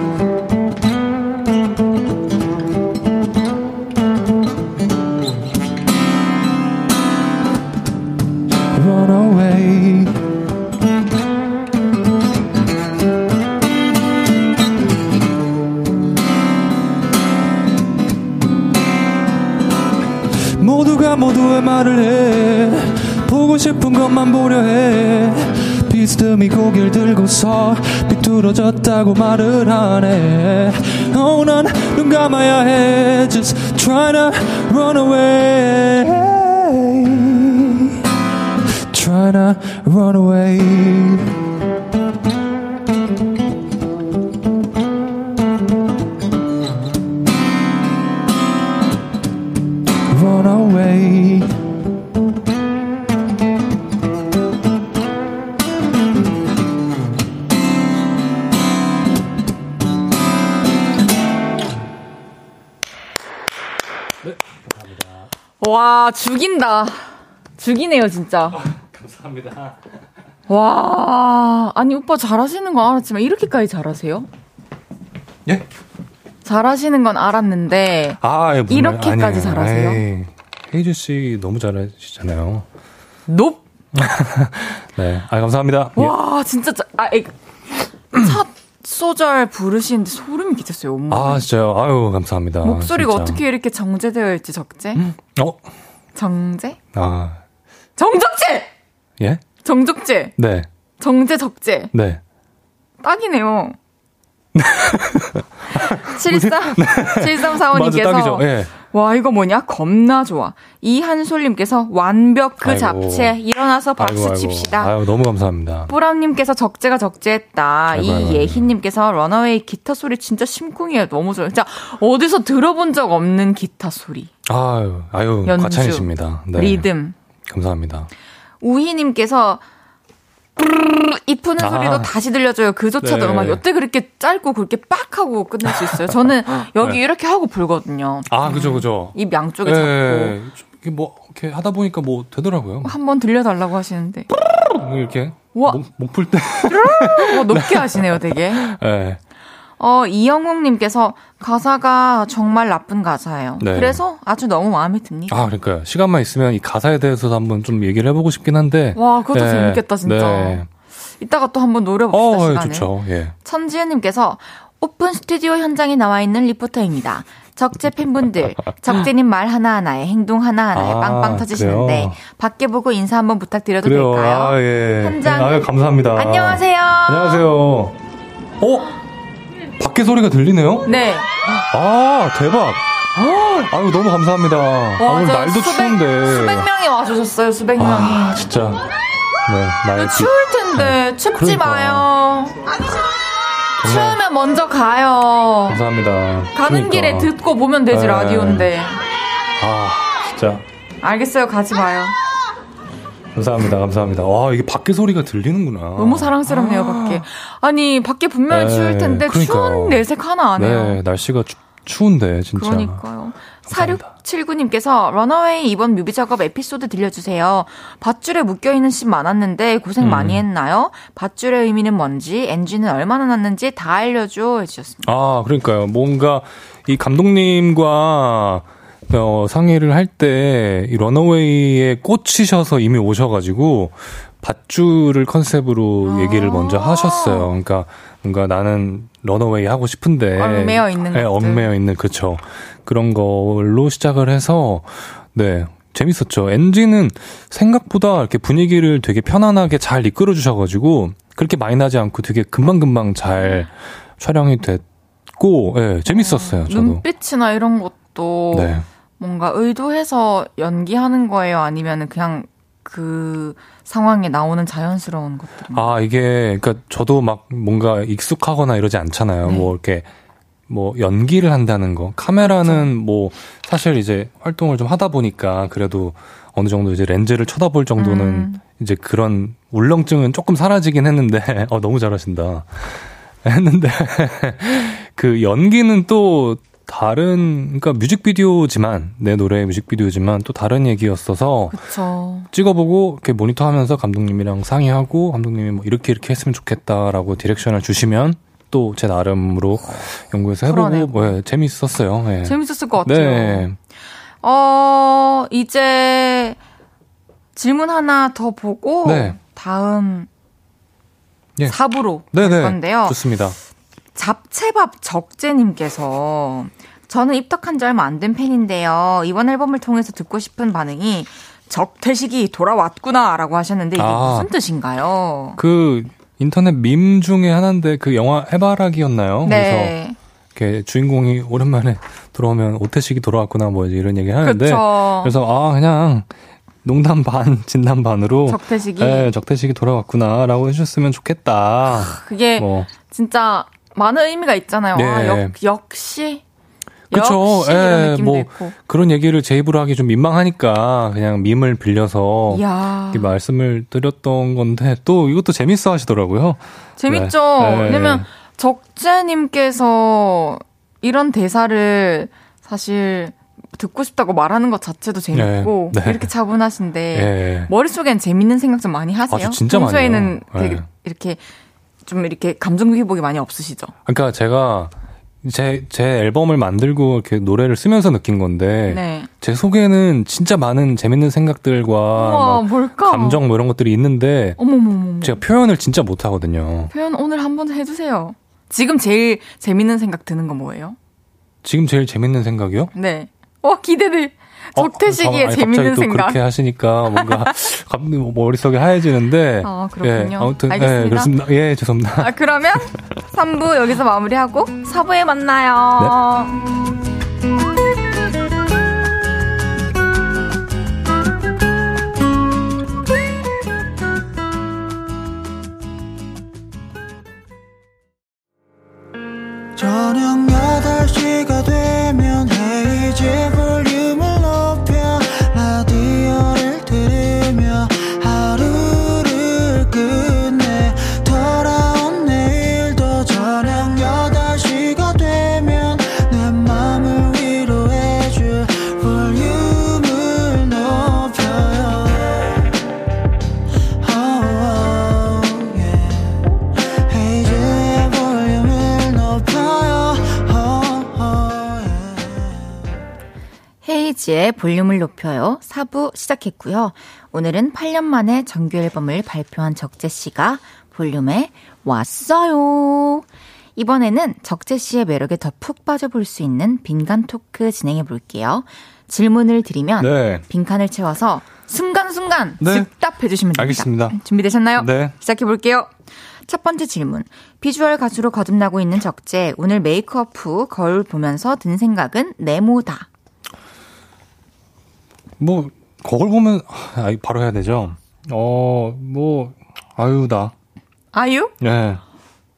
싶은 것만 보려 해 비스듬히 고개를 들고서 비뚤어졌다고 말을 하네 oh, 난눈 감아야 해 Just trying to run away Trying to run away 와, 죽인다. 죽이네요, 진짜. 감사합니다. 와, 아니, 오빠 잘하시는 건 알았지만, 이렇게까지 잘하세요? 예? 잘하시는 건 알았는데, 아, 예, 이렇게까지 말- 아니에요. 잘하세요? 에이, 헤이즈 씨 너무 잘하시잖아요. 높! 네. 아, 감사합니다. 예. 와, 진짜, 짜- 아, 에, 첫 소절 부르시는데 소름이 끼쳤어요, 온몸에. 아, 진짜요? 아유, 감사합니다. 목소리가 진짜. 어떻게 이렇게 정제되어 있지, 적재? 어? 정제? 아, 정적재! 예? 정적재! 네. 정제, 적재. 네. 딱이네요. 73, 맞아, 7345님께서 딱이죠. 예. 와 이거 뭐냐 겁나 좋아 이한솔님께서 완벽 그 아이고. 잡채 일어나서 박수 아이고, 아이고. 칩시다 아유, 너무 감사합니다. 뿌람님께서 적재가 적재했다. 이예희님께서 러너웨이 기타 소리 진짜 심쿵이에요 너무 좋아요 진짜 어디서 들어본 적 없는 기타 소리 아유, 아유, 연주, 과찬이십니다. 네. 리듬 감사합니다. 우희님께서 이 푸는 아. 소리도 다시 들려줘요. 그조차도 네. 음악 여태 그렇게 짧고 그렇게 빡 하고 끝낼 수 있어요. 저는 여기 네. 이렇게 하고 불거든요. 아, 그죠, 그죠. 입 양쪽에 예, 잡고 좀 이렇게 뭐, 이렇게 하다 보니까 뭐 되더라고요. 한 번 들려달라고 하시는데 이렇게. 우와. 목풀 때. 어, 높게 하시네요, 되게. 예. 어 이영웅님께서 가사가 정말 나쁜 가사예요. 네. 그래서 아주 너무 마음에 듭니다. 아, 그러니까요. 시간만 있으면 이 가사에 대해서도 한번 좀 얘기를 해보고 싶긴 한데. 와, 그것도 예, 재밌겠다, 진짜. 네. 이따가 또 한번 노려봅시다, 어, 예. 좋죠. 예. 천지은님께서 오픈 스튜디오 현장에 나와 있는 리포터입니다. 적재 팬분들, 적재님 말 하나하나에 행동 하나하나에 아, 빵빵 터지시는데 그래요? 밖에 보고 인사 한번 부탁드려도 그래요. 될까요? 아, 예. 현장. 아유, 감사합니다. 안녕하세요. 안녕하세요. 어? 밖에 소리가 들리네요? 네. 아, 대박. 아유, 너무 감사합니다. 아, 오늘 저 날도 수백, 추운데. 수백 명이 와주셨어요, 수백 명이. 아, 진짜. 네, 날 추울 텐데 춥지 그러니까. 마요. 추우면 먼저 가요. 감사합니다. 가는 그러니까. 길에 듣고 보면 되지 네. 라디오인데. 아, 진짜. 알겠어요, 가지 마요. 감사합니다. 감사합니다. 와, 이게 밖에 소리가 들리는구나. 너무 사랑스럽네요, 밖에. 아니, 밖에 분명히 네, 추울 텐데 그러니까요. 추운 내색 하나 안 해요. 네, 날씨가 추, 추운데, 진짜. 그러니까요. 감사합니다. 4679님께서 Runaway 이번 뮤비 작업 에피소드 들려주세요. 밧줄에 묶여있는 씬 많았는데 고생 음. 많이 했나요? 밧줄의 의미는 뭔지, NG는 얼마나 났는지 다 알려줘 해주셨습니다. 아, 그러니까요. 뭔가 이 감독님과 어, 상의를 할 때 이 Runaway에 꽂히셔서 이미 오셔가지고 밧줄을 컨셉으로 아. 얘기를 먼저 하셨어요. 그러니까 뭔가 나는 Runaway 하고 싶은데 얽매여 있는 네. 얽매여 있는 그쵸. 그런 걸로 시작을 해서 네. 재밌었죠. NG는 생각보다 이렇게 분위기를 되게 편안하게 잘 이끌어 주셔가지고 그렇게 많이 나지 않고 되게 금방금방 잘 촬영이 됐고, 예, 재밌었어요, 저도. 눈빛이나 이런 것도 네. 뭔가 의도해서 연기하는 거예요? 아니면 그냥 그 상황에 나오는 자연스러운 것들? 아, 이게, 그니까 저도 막 뭔가 익숙하거나 이러지 않잖아요. 네. 뭐 이렇게, 뭐 연기를 한다는 거. 카메라는 뭐 사실 이제 활동을 좀 하다 보니까 그래도 어느 정도 이제 렌즈를 쳐다볼 정도는 음. 이제 그런 울렁증은 조금 사라지긴 했는데, 어, 너무 잘하신다. 했는데, 그 연기는 또 다른, 그러니까 뮤직비디오지만, 내 노래의 뮤직비디오지만 또 다른 얘기였어서, 그쵸. 찍어보고 이렇게 모니터 하면서 감독님이랑 상의하고 감독님이 뭐 이렇게 이렇게 했으면 좋겠다라고 디렉션을 주시면 또 제 나름으로 연구해서 해보고. 뭐 예, 재밌었어요. 예. 재밌었을 것 같아요. 네. 어, 이제 질문 하나 더 보고 네. 다음 예. 4부로 네네. 갈 건데요. 좋습니다. 잡채밥 적재님께서 저는 입덕한 지 얼마 안 된 팬인데요. 이번 앨범을 통해서 듣고 싶은 반응이 적태식이 돌아왔구나라고 하셨는데 이게 아. 무슨 뜻인가요? 그 인터넷 밈 중에 하나인데 그 영화 해바라기였나요? 그래서 네. 이렇게 주인공이 오랜만에 돌아오면 오태식이 돌아왔구나 뭐 이런 얘기 하는데 그렇죠. 그래서 아 그냥 농담 반 진담 반으로 적태식이 예, 적태식이 돌아왔구나라고 해주셨으면 좋겠다. 그게 뭐 진짜 많은 의미가 있잖아요. 네. 아, 역, 역시 그쵸. 역시 이런 예, 느낌도 뭐 있고. 그런 얘기를 제 입으로 하기 좀 민망하니까 그냥 밈을 빌려서 이야. 이렇게 말씀을 드렸던 건데 또 이것도 재밌어 하시더라고요. 재밌죠? 네. 네. 왜냐면 적재님께서 이런 대사를 사실 듣고 싶다고 말하는 것 자체도 재밌고 네. 네. 이렇게 차분하신데 예. 머릿속엔 재밌는 생각 좀 많이 하세요? 아, 저 진짜 많이 평소에는. 되게 네. 이렇게 좀 이렇게 감정 회복이 많이 없으시죠? 그러니까 제가 제, 제 앨범을 만들고 이렇게 노래를 쓰면서 느낀 건데 네. 제 속에는 진짜 많은 재밌는 생각들과 우와? 감정 뭐 이런 것들이 있는데 어머머머. 제가 표현을 진짜 못 하거든요. 표현 오늘 한번 해주세요. 지금 제일 재밌는 생각 드는 거 뭐예요? 지금 제일 재밌는 생각이요? 네. 와 기대돼. 어, 적태식의 아니, 재밌는 생각. 그렇게 하시니까 뭔가 갑자기 뭐 머릿속에 하얘지는데. 아, 그렇군요. 예, 아무튼 알겠습니다. 예, 그렇습니다. 예, 죄송합니다. 아, 그러면 3부 여기서 마무리하고 4부에 만나요. 저녁 8시가 되면 헤이즈 볼륨을 헤이지의 볼륨을 높여요. 4부 시작했고요. 오늘은 8년 만에 정규 앨범을 발표한 적재 씨가 볼륨에 왔어요. 이번에는 적재 씨의 매력에 더 푹 빠져볼 수 있는 빈칸 토크 진행해 볼게요. 질문을 드리면 네. 빈칸을 채워서 순간순간 네. 즉답해 주시면 됩니다. 알겠습니다. 준비되셨나요? 네. 시작해 볼게요. 첫 번째 질문. 비주얼 가수로 거듭나고 있는 적재. 오늘 메이크업 후 거울 보면서 든 생각은 네모다. 뭐, 거울 보면, 아, 바로 해야 되죠? 어, 뭐, 아유다. 아유? 예.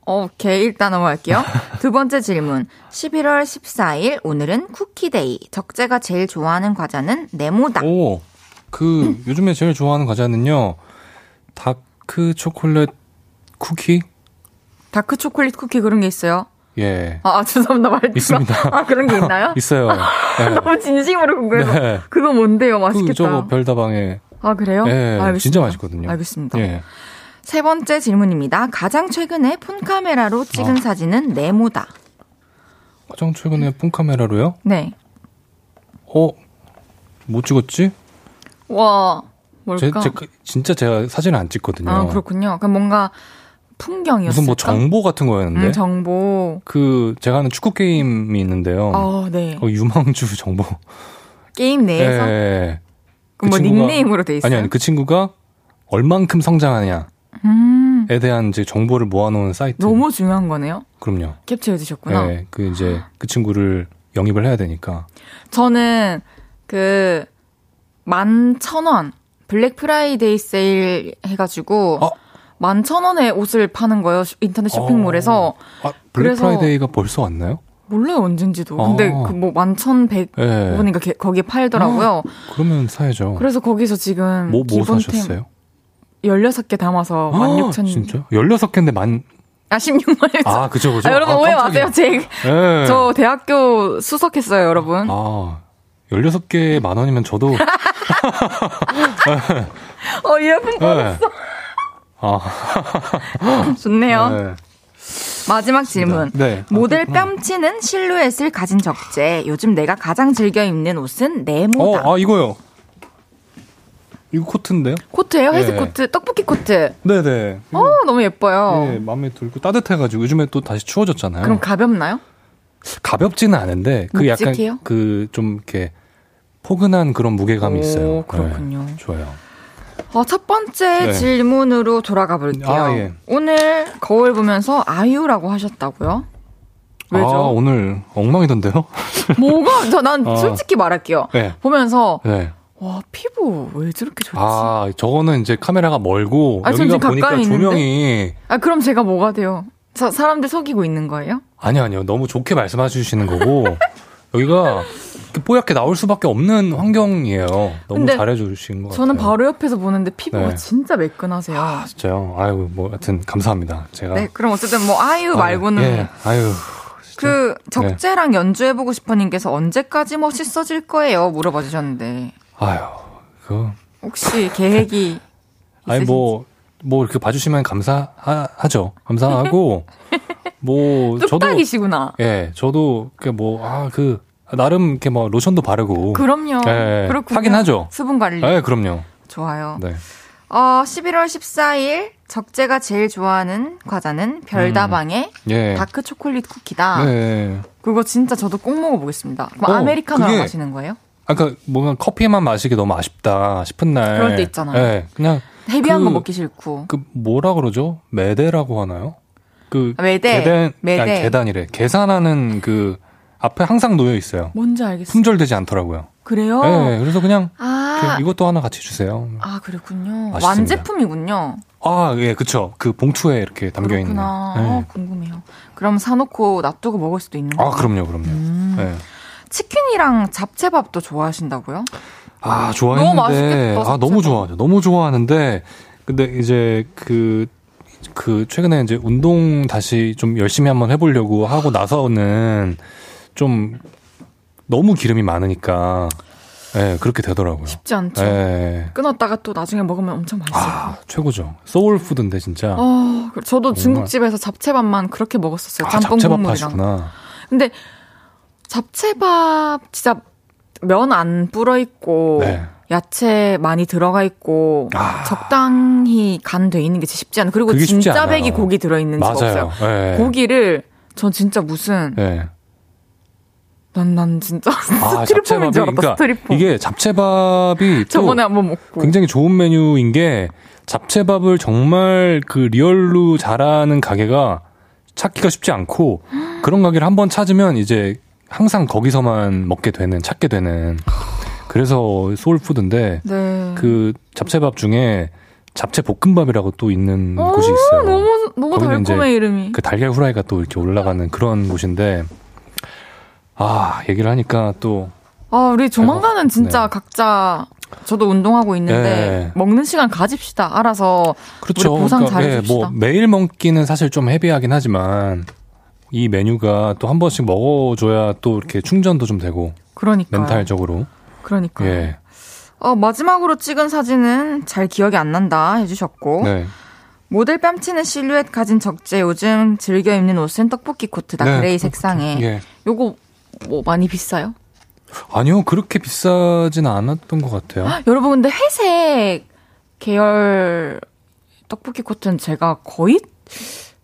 오케이, 일단 넘어갈게요. 두 번째 질문. 11월 14일, 오늘은 쿠키데이. 적재가 제일 좋아하는 과자는 네모다. 오, 그, 요즘에 제일 좋아하는 과자는요, 다크 초콜릿 쿠키? 다크 초콜릿 쿠키 그런 게 있어요? 예. 아, 아, 죄송합니다. 말투가. 있습니다. 아, 그런 게 있나요? 있어요. 예. 너무 진심으로 궁금해서. 네. 그거 뭔데요? 그, 맛있겠다. 저거 별다방에. 아, 그래요? 예, 알겠습니다. 진짜 맛있거든요. 알겠습니다. 예. 세 번째 질문입니다. 가장 최근에 폰카메라로 찍은 아. 사진은 네모다. 가장 최근에 폰카메라로요? 네. 어, 뭐 찍었지? 와, 뭘까? 제, 제, 그- 진짜 제가 사진을 안 찍거든요. 아, 그렇군요. 그럼 뭔가 풍경이었을까? 무슨 뭐 정보 같은 거였는데. 음, 정보. 그, 제가 하는 축구 게임이 있는데요. 아, 네. 어, 유망주 정보. 게임 내에서 예. 그럼 뭐 친구가- 닉네임으로 돼 있어요. 아니, 아니, 그 친구가 얼만큼 성장하냐에 음, 대한 이제 정보를 모아놓은 사이트. 너무 중요한 거네요. 그럼요. 캡처해 두셨구나. 예, 그 이제 그 친구를 영입을 해야 되니까. 저는 그, 만 천 원, 블랙 프라이데이 세일 해가지고, 어? 만천 원에 옷을 파는 거예요. 쇼- 인터넷 쇼핑몰에서. 아, 블랙 그래서- 프라이데이가 벌써 왔나요? 몰라요, 언젠지도. 어. 근데 그뭐 만천백 예. 원인가 거기에 팔더라고요. 그러면 사야죠. 그래서 거기서 지금 뭐, 뭐 기본템 사셨어요? 16개 담아서 16,000. 진짜? 16개인데 만, 아, 16만원. 아, 그죠, 그죠. 아, 여러분 아, 오해 깜짝이야. 마세요. 제, 예. 저 대학교 수석했어요, 여러분. 아, 16개에 만 원이면 저도. 어, 이어폰 네. 꺼 아, 좋네요. 네. 마지막 질문. 네. 모델 뺨치는 실루엣을 가진 적재. 요즘 내가 가장 즐겨 입는 옷은 네모다. 어, 아, 이거요. 이거 코트인데요? 코트예요? 회색 네. 코트, 떡볶이 코트. 네네. 어, 너무 예뻐요. 네, 마음에 들고 따뜻해가지고 요즘에 또 다시 추워졌잖아요. 그럼 가볍나요? 가볍지는 않은데 그 약간 묵직해요? 그좀 이렇게 포근한 그런 무게감이 오, 있어요. 그렇군요. 네, 좋아요. 어, 첫 번째 네. 질문으로 돌아가 볼게요. 아, 예. 오늘 거울 보면서 아유라고 하셨다고요? 왜죠? 아, 오늘 엉망이던데요? 뭐가? 저, 난 아. 솔직히 말할게요. 네. 보면서, 네. 와, 피부 왜 저렇게 좋지? 아, 아, 저거는 이제 카메라가 멀고 아, 전 여기가 보니까? 조명이 그럼 제가 뭐가 돼요? 사, 사람들 속이고 있는 거예요? 아니요, 아니요. 너무 좋게 말씀해 주시는 거고 여기가 뽀얗게 나올 수밖에 없는 환경이에요. 너무 근데 잘해 주신 것 같아요. 저는 바로 옆에서 보는데 피부가 네. 진짜 매끈하세요. 아, 진짜요? 아유, 뭐 하여튼 감사합니다. 제가 네, 그럼 어쨌든 뭐 아유 아유, 말고는 예, 아유. 그 적재랑 연주해보고 싶어님께서 언제까지 멋있어질 거예요? 물어봐 주셨는데 아유. 그 혹시 계획이 아니 있으신지? 뭐, 뭐 이렇게 봐주시면 감사하죠. 감사하고, 뭐, 저도, 뚝딱이시구나. 예, 저도, 그 뭐, 아, 그, 나름 이렇게 뭐 로션도 바르고. 그럼요. 예, 그렇군요. 하긴 하죠. 수분 관리. 예, 그럼요. 좋아요. 네. 어, 11월 14일 적재가 제일 좋아하는 과자는 별다방의 예. 다크 초콜릿 쿠키다. 네. 그거 진짜 저도 꼭 먹어보겠습니다. 그럼 어, 아메리카노랑 그게- 마시는 거예요? 아까 뭔가 커피만 마시기 너무 아쉽다 싶은 날. 그럴 때 있잖아요. 예, 그냥 헤비한 그- 거 먹기 싫고. 그 뭐라 그러죠? 매대라고 하나요? 그 아, 매대. 계단, 매대. 아니, 계단이래. 계산하는 그 앞에 항상 놓여 있어요. 뭔지 알겠어요. 품절되지 않더라고요. 그래요? 예, 그래서 그냥 아, 이것도 하나 같이 주세요. 아 그렇군요. 완제품이군요. 아, 예, 그쵸. 그 봉투에 이렇게 담겨 있는. 그렇구나. 예. 어, 궁금해요. 그럼 사놓고 놔두고 먹을 수도 있는 아, 거예요? 그럼요, 그럼요. 음. 예. 치킨이랑 잡채밥도 좋아하신다고요? 아, 너무 좋아했는데. 맛있겠다, 아, 너무. 좋아하죠. 너무 좋아하는데. 근데 이제 그, 그, 최근에 이제 운동 다시 좀 열심히 한번 해보려고 하고 나서는 좀 너무 기름이 많으니까. 예, 그렇게 되더라고요. 쉽지 않죠. 예. 끊었다가 또 나중에 먹으면 엄청 맛있어요. 아, 최고죠. 소울 푸드인데, 진짜. 어, 그- 저도 정말. 중국집에서 잡채밥만 그렇게 먹었었어요. 아, 짬뽕 잡채밥 국물이랑. 근데 잡채밥 진짜 면 안 불어 있고 네. 야채 많이 들어가 있고 아. 적당히 간 돼 있는 게 진짜 쉽지 않아. 그리고 진짜. 돼지고기 들어 있는 집. 없어요. 예. 고기를 전 진짜 무슨 예. 난 난 진짜 아, 슬리퍼인 줄 알았다. 그러니까 슬리퍼. 이게 잡채밥이 또 저번에 한번 먹고 굉장히 좋은 메뉴인 게 잡채밥을 정말 그 real로 잘하는 가게가 찾기가 쉽지 않고 그런 가게를 한번 찾으면 이제 항상 거기서만 먹게 되는 찾게 되는 그래서 소울푸드인데 네. 그 잡채밥 중에 잡채 볶음밥이라고 또 있는 어, 곳이 있어요. 너무 너무 달콤해 이름이. 그 달걀 후라이가 또 이렇게 올라가는 그런 곳인데 아 얘기를 하니까 또 아, 우리 조만간은 진짜 네. 각자 저도 운동하고 있는데 네. 먹는 시간 가집시다. 알아서 그렇죠. 우리 보상 잘해줍시다. 뭐 매일 먹기는 사실 좀 heavy하긴 하지만 이 메뉴가 또 한 번씩 먹어줘야 또 이렇게 충전도 좀 되고 그러니까. 멘탈적으로 그러니까. 예. 어, 마지막으로 찍은 사진은 잘 기억이 안 난다 해주셨고 네. 모델 뺨치는 실루엣 가진 적재 요즘 즐겨 입는 옷은 떡볶이 코트다 네, gray 떡볶이. 색상에 예. 요거 뭐 많이 비싸요? 아니요 그렇게 비싸진 않았던 것 같아요. 여러분 근데 회색 계열 떡볶이 코트는 제가 거의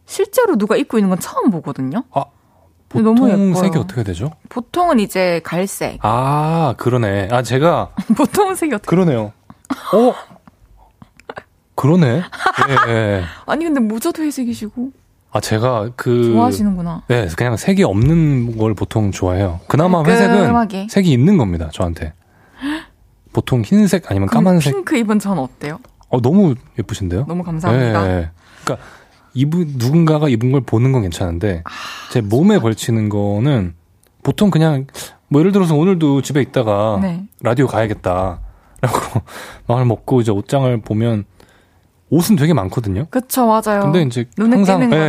실제로 누가 입고 있는 건 처음 보거든요. 아 근데 너무 보통 예뻐요. 색이 어떻게 되죠? 보통은 이제 갈색. 아 그러네. 아 제가 보통은 색이 어떻게? 그러네요. 어 그러네. 예, 예. 아니 근데 모자도 회색이시고. 아, 제가 그. 좋아하시는구나. 네, 그냥 색이 없는 걸 보통 좋아해요. 그나마 깔끔하게. 회색은 색이 있는 겁니다, 저한테. 보통 흰색 아니면 까만색. 핑크 입은 전 어때요? 어, 너무 예쁘신데요? 너무 감사합니다. 네. 그러니까 입은 누군가가 입은 걸 보는 건 괜찮은데 아, 제 몸에 걸치는 거는 보통 그냥 뭐 예를 들어서 오늘도 집에 있다가 네. 라디오 가야겠다라고 마음을 먹고 이제 옷장을 보면 옷은 되게 많거든요. 그쵸, 맞아요. 근데 이제 눈에 항상 띄는 거는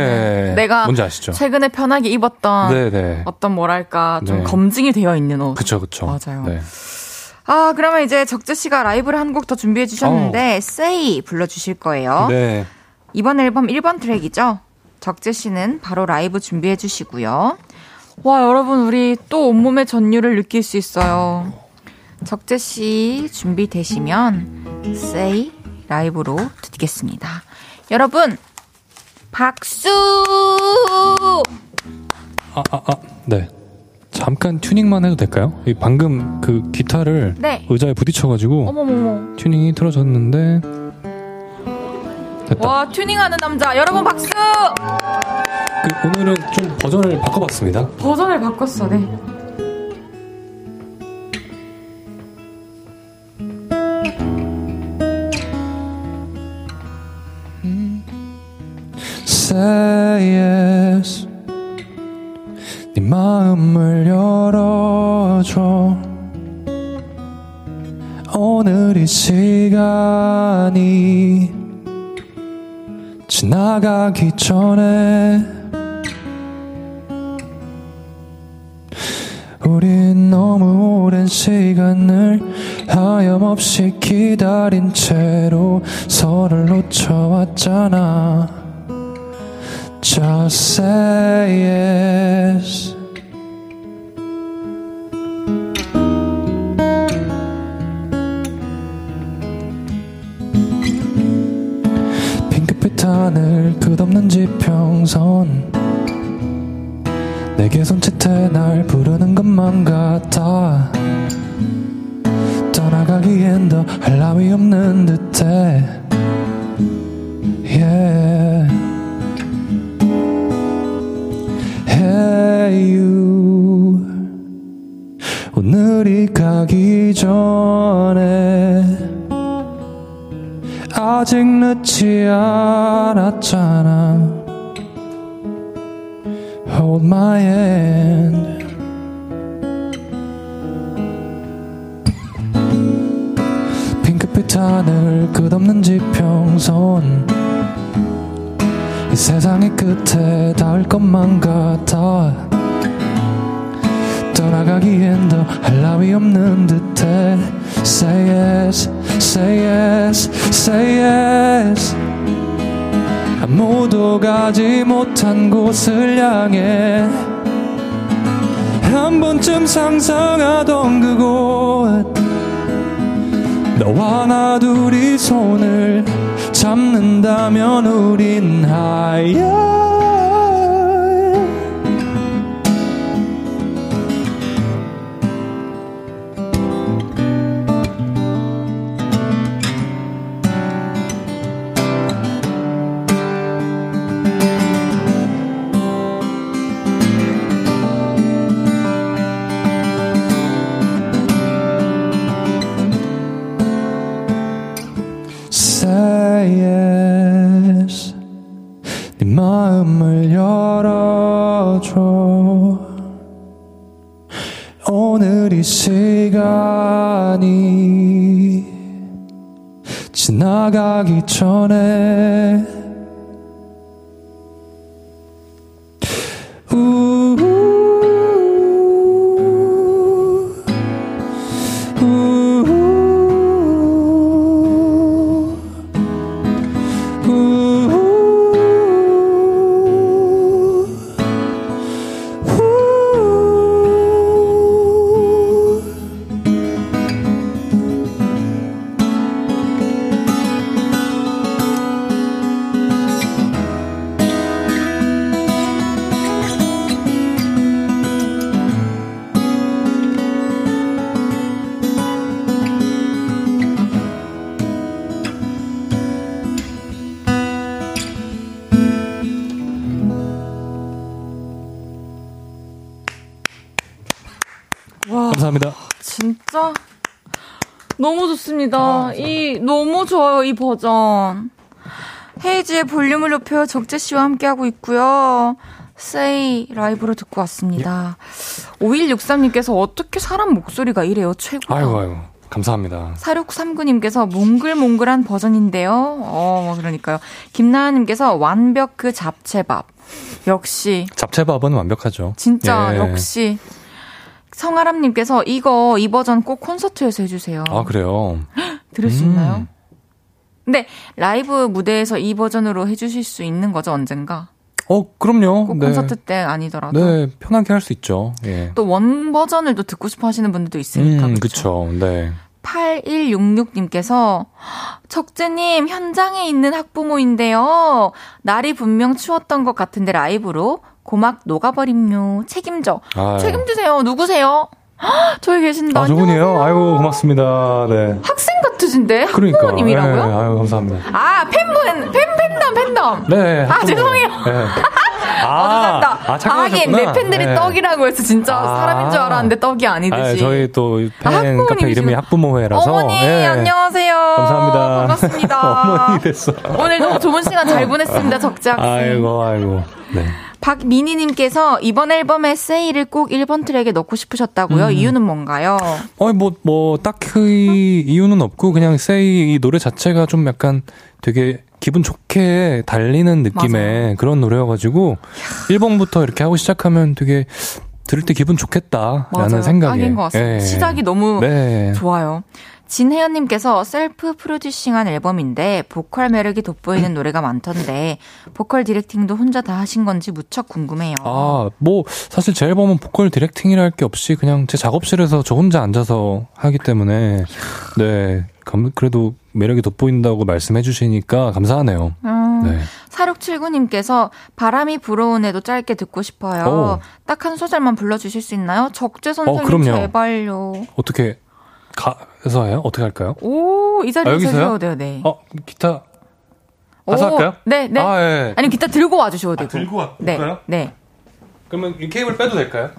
예, 내가 뭔지 아시죠? 최근에 편하게 입었던 네네. 어떤 뭐랄까 좀 네. 검증이 되어 있는 옷. 그쵸 그쵸. 맞아요. 네. 아, 그러면 이제 적재 씨가 라이브를 한 곡 더 준비해 주셨는데 Say 불러 주실 거예요. 네. 이번 앨범 1번 트랙이죠. 적재 씨는 바로 라이브 준비해 주시고요. 와, 여러분 우리 또 온몸의 전율을 느낄 수 있어요. 적재 씨 준비되시면 Say 라이브로 듣겠습니다. 여러분 박수! 아, 아, 아, 네. 잠깐 튜닝만 해도 될까요? 이 방금 그 기타를 네. 의자에 부딪혀가지고 어머머머. 튜닝이 틀어졌는데 됐다. 와, 튜닝하는 남자. 여러분 박수! 그 오늘은 좀 버전을 바꿔봤습니다. 버전을 바꿨어, 네. Say yes. 네 마음을 열어줘. 오늘 이 시간이 지나가기 전에 우린 너무 오랜 시간을 하염없이 기다린 채로 서로를 놓쳐왔잖아 Just say yes 핑크빛 하늘 끝없는 지평선 내게 손짓해 날 부르는 것만 같아 떠나가기엔 더할 나위 없는 듯해 yeah. 아직 늦지 않았잖아. Hold my hand. 핑크빛 하늘 끝없는 지평선. 이 세상의 끝에 닿을 것만 같아. 떠나가기엔 더 할 나위 없는 듯해. Say yes, say yes, say yes. 아무도 가지 못한 곳을 향해 한 번쯤 상상하던 그곳. 너와 나 둘이 손을 잡는다면 우린 하야 지나가기 전에 진짜 너무 좋습니다. 이 너무 좋아요 이 버전. 헤이즈의 볼륨을 높여 적재 씨와 함께하고 있고요. 세이 라이브로 듣고 왔습니다. 5163님께서 어떻게 사람 목소리가 이래요? 최고다. 아이고, 아이고. 감사합니다. 4639님께서 몽글몽글한 버전인데요. 어, 뭐 그러니까요. 김나은님께서 완벽 그 잡채밥. 역시. 잡채밥은 완벽하죠. 진짜, 예. 역시. 성아람님께서 이거, 이 버전 꼭 콘서트에서 해주세요. 아, 그래요? 들을 수 음. 있나요? 근데 라이브 무대에서 이 버전으로 해주실 수 있는 거죠, 언젠가? 어, 그럼요. 꼭 네. 콘서트 때 아니더라도. 네, 편하게 할 수 있죠. 예. 또원 버전을 또 듣고 싶어 하시는 분들도 있으니까. 음? 그쵸. 네. 8166님께서 적재님 현장에 있는 학부모인데요. 날이 분명 추웠던 것 같은데 라이브로 고막 녹아버림요. 책임져. 아유. 책임지세요. 누구세요? 헉, 저기 계신다. 아, 저분이에요? 안녕하세요. 아이고, 고맙습니다. 네. 학생 같으신데? 그러니까. 학부모님이라고요? 네, 아유, 감사합니다. 아, 팬분, 팬, 팬덤, 팬덤. 네. 아, 죄송해요. 네. 어느샌다. 아, 하긴 착각하셨구나. 내 팬들이 네. 떡이라고 해서 진짜 아. 사람인 줄 알았는데 떡이 아니듯이. 아, 저희 또팬 아. 카페 이름이 학부모회라서. 어머니 예. 안녕하세요. 감사합니다. 반갑습니다. 어머니 됐어. 오늘 너무 좋은 시간 잘 보냈습니다, 적재 학생. 아이고, 아이고. 네. 박미니님께서 이번 앨범에 세이를 꼭 1번 트랙에 넣고 싶으셨다고요? 음. 이유는 뭔가요? 어, 뭐, 뭐, 딱히 이유는 없고, 그냥 세이 이 노래 자체가 좀 약간 되게 기분 좋게 달리는 느낌의 맞아요. 그런 노래여가지고, 1번부터 이렇게 하고 시작하면 되게 들을 때 기분 좋겠다라는 맞아요. 같습니다. 예. 시작이 너무 네. 좋아요. 진혜연님께서 셀프 프로듀싱한 앨범인데 보컬 매력이 돋보이는 노래가 많던데 보컬 디렉팅도 혼자 다 하신 건지 무척 궁금해요. 아, 뭐, 사실 제 앨범은 보컬 디렉팅이랄 게 없이 그냥 제 작업실에서 저 혼자 앉아서 하기 때문에, 네. 감- 그래도 매력이 돋보인다고 말씀해 주시니까 감사하네요. 음, 네. 4679님께서 바람이 불어오네도 짧게 듣고 싶어요. 오. 딱한 소절만 불러주실 수 있나요? 적재 선생님 어, 그럼요. 제발요. 어떻게, 가서 해요? 어떻게 할까요? 오, 이 아, 자리에서 여기서요? 해도 돼요, 네. 어, 기타. 가서 오, 할까요? 네, 네. 아, 예. 아니, 기타 들고 와주셔도 되고. 들고 와- 네? 네. 그러면 이 케이블 빼도 될까요?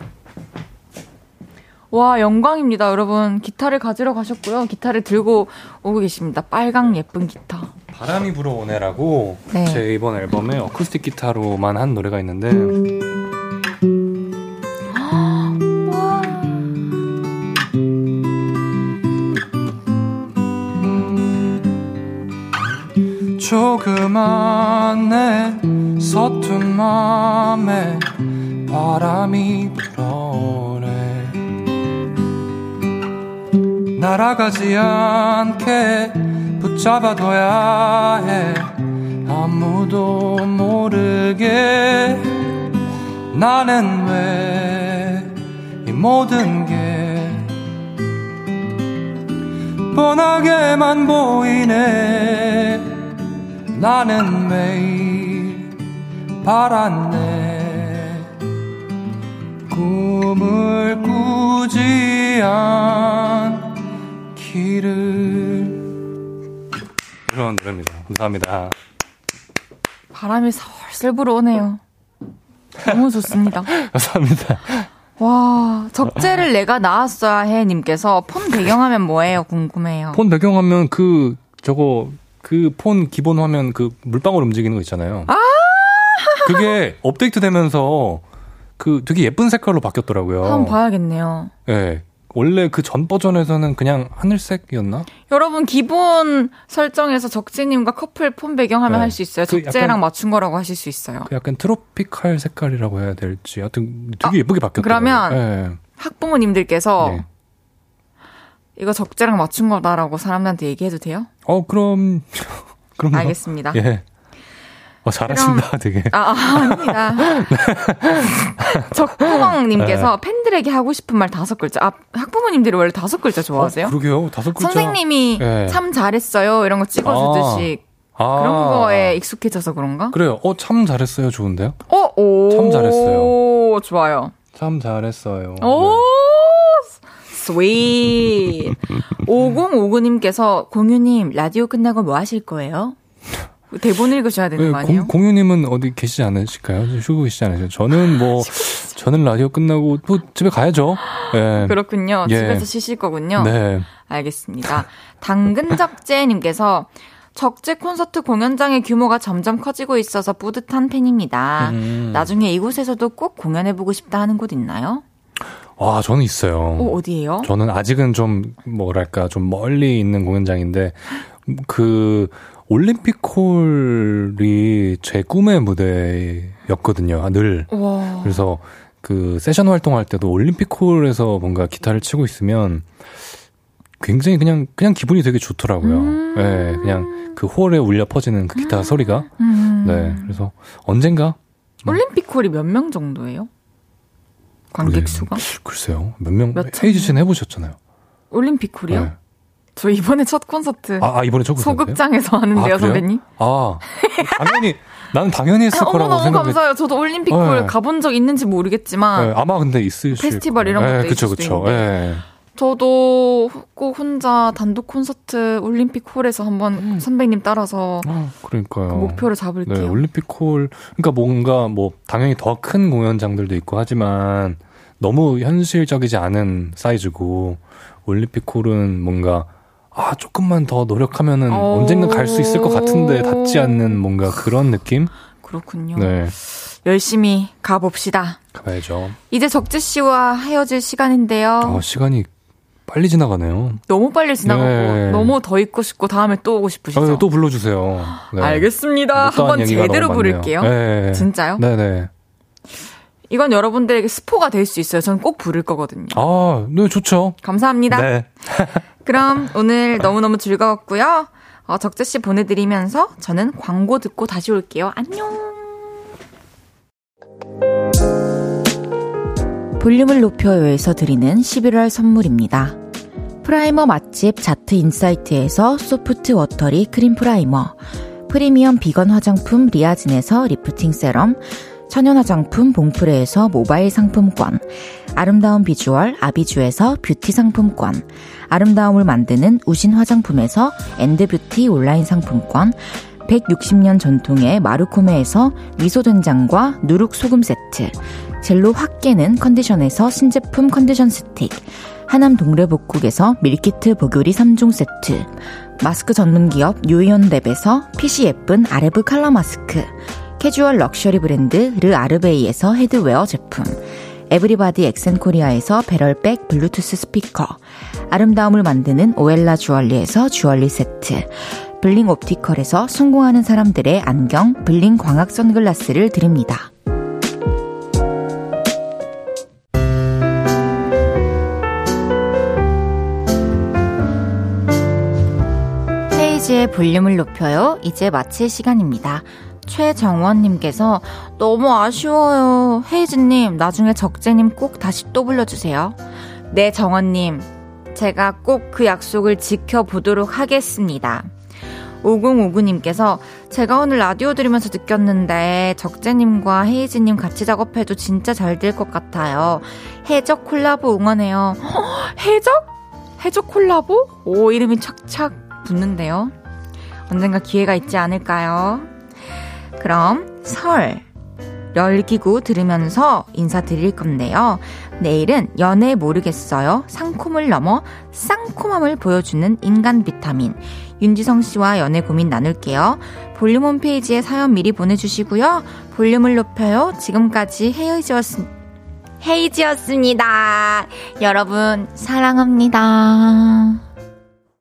와, 영광입니다, 여러분. 기타를 가지러 가셨고요. 기타를 들고 오고 계십니다. 빨강 예쁜 기타. 바람이 불어오네라고 네. 제 이번 앨범에 어쿠스틱 기타로만 한 노래가 있는데 조그만 내 서툰 맘에 바람이 불어오네. 날아가지 않게 붙잡아둬야 해. 아무도 모르게 나는 왜 이 모든 게 뻔하게만 보이네 나는 매일 바랐네 꿈을 꾸지 않기를 그런 노래입니다. 감사합니다. 바람이 설슬 불어오네요. 너무 좋습니다. 감사합니다. 와, 적재를 내가 나왔어야 해 님께서 폰 배경화면 뭐예요? 궁금해요. 폰 배경화면 그 저거 그 폰 기본 화면 그 물방울 움직이는 거 있잖아요. 아! 그게 업데이트 되면서 그 되게 예쁜 색깔로 바뀌었더라고요. 한번 봐야겠네요. 예. 원래 그 전 버전에서는 그냥 하늘색이었나? 여러분 기본 설정에서 적재님과 커플 폰 배경화면 네. 할수 있어요. 그 적재랑 맞춘 거라고 하실 수 있어요. 그 약간 트로피칼 색깔이라고 해야 될지. 하여튼 되게 예쁘게 바뀌었더라고요. 그러면 예. 학부모님들께서 네. 이거 적재랑 맞춘 거다라고 사람들한테 얘기해도 돼요? 어, 그럼 그럼 알겠습니다. 예. 어, 잘하신다, 되게. 아, 아, 아닙니다. 적구멍님께서 팬들에게 하고 싶은 말 다섯 글자. 아, 학부모님들이 원래 다섯 글자 좋아하세요? 어, 그러게요. 다섯 글자. 선생님이 예. 참 잘했어요. 이런 거 찍어주듯이 아. 그런 거에 익숙해져서 그런가? 그래요. 어, 참 잘했어요. 좋은데요? 어, 오. 참 잘했어요. 오, 좋아요. 참 잘했어요. 오, 네. sweet. 5059님께서 공유님 라디오 끝나고 뭐 하실 거예요? 대본 읽으셔야 되는 거 네, 아니에요? 공, 공유님은 어디 계시지 않으실까요? 쉬고 계시지 않으세요? 저는 뭐, 저는 라디오 끝나고 또 집에 가야죠. 예. 그렇군요. 예. 집에서 쉬실 거군요. 네. 알겠습니다. 당근적재님께서 적재 콘서트 공연장의 규모가 점점 커지고 있어서 뿌듯한 팬입니다. 음. 나중에 이곳에서도 꼭 공연해보고 싶다 하는 곳 있나요? 와, 저는 있어요. 어, 어디예요? 저는 아직은 좀 뭐랄까 좀 멀리 있는 공연장인데 그 올림픽홀이 제 꿈의 무대였거든요. 늘. 와. 그래서 그 세션 활동할 때도 올림픽홀에서 뭔가 기타를 치고 있으면 굉장히 그냥 그냥 기분이 되게 좋더라고요. 음. 네, 그냥 그 홀에 울려 퍼지는 그 기타 소리가. 음. 네, 그래서 언젠가 올림픽홀이 몇 명 정도예요? 관객 수가? 글쎄요 몇 명 헤이즈 씨는 해보셨잖아요. 올림픽홀이요? 네. 저 이번에 첫 콘서트 아, 아, 이번에 첫 콘서트예요? 소극장에서 하는데요, 아? 선배님. 아 당연히 나는 당연히 했을 거라고 너무 생각해. 감사해요. 저도 올림픽홀 네. 가본 적 있는지 모르겠지만 네, 아마 근데 있으실 페스티벌. 이런 것도 네, 그쵸, 있을 수도 그쵸. 네. 저도 꼭 혼자 단독 콘서트 올림픽 홀에서 한번 음. 선배님 따라서 아, 그러니까요. 그 목표를 네, 잡을게요. 올림픽 홀 그러니까 뭔가 뭐 당연히 더 큰 공연장들도 있고 하지만 너무 현실적이지 않은 사이즈고 올림픽 홀은 뭔가 아 조금만 더 노력하면은 오. 언젠가 갈 수 있을 것 같은데 닿지 않는 뭔가 그런 느낌? 그렇군요. 네, 열심히 가봅시다. 가봐야죠. 이제 적재 씨와 헤어질 시간인데요. 어, 시간이 빨리 지나가네요. 너무 빨리 지나가고 네. 너무 더 있고 싶고 다음에 또 오고 싶으시죠? 어, 또 불러주세요. 네. 알겠습니다. 한번 제대로. 부를게요. 네. 진짜요? 네네. 이건 여러분들에게 스포가 될 수 있어요. 저는 꼭 부를 거거든요. 아, 네, 좋죠. 감사합니다. 네. 그럼 오늘 너무너무 즐거웠고요. 어, 적재 씨 보내드리면서 저는 광고 듣고 다시 올게요. 안녕. 볼륨을 높여요에서 드리는 11월 선물입니다. 프라이머 맛집 자트 인사이트에서 소프트 워터리 크림 프라이머, 프리미엄 비건 화장품 리아진에서 리프팅 세럼, 천연 화장품 봉프레에서 모바일 상품권, 아름다운 비주얼 아비주에서 뷰티 상품권, 아름다움을 만드는 우신 화장품에서 엔드뷰티 온라인 상품권, 160년 전통의 마루코메에서 미소된장과 누룩소금 세트, 젤로 확 깨는 컨디션에서 신제품 컨디션 스틱, 하남 동래복국에서 밀키트 보교리 3종 세트, 마스크 전문 기업 유이온랩에서 핏이 예쁜 아레브 칼라 마스크, 캐주얼 럭셔리 브랜드 르 아르베이에서 헤드웨어 제품, 에브리바디 엑센코리아에서 배럴백 블루투스 스피커, 아름다움을 만드는 오엘라 주얼리에서 주얼리 세트, 블링 옵티컬에서 성공하는 사람들의 안경 블링 광학 선글라스를 드립니다. 헤이지의 볼륨을 높여요. 이제 마칠 시간입니다. 최정원님께서 너무 아쉬워요. 헤이즈님, 나중에 적재님 꼭 다시 또 불러주세요. 네, 정원님. 제가 꼭 그 약속을 지켜보도록 하겠습니다. 5059님께서 제가 오늘 라디오 들으면서 느꼈는데 적재님과 헤이즈님 같이 작업해도 진짜 잘 될 것 같아요. 해적 콜라보 응원해요. 허, 해적? 해적 콜라보? 오, 이름이 착착 붙는데요. 언젠가 기회가 있지 않을까요? 그럼 설 열기구 들으면서 인사드릴 건데요. 내일은 연애 모르겠어요. 상콤을 넘어 쌍콤함을 보여주는 인간 비타민. 윤지성 씨와 연애 고민 나눌게요. 볼륨 홈페이지에 사연 미리 보내주시고요. 볼륨을 높여요. 지금까지 헤이지였습, 헤이지였습니다. 여러분, 사랑합니다.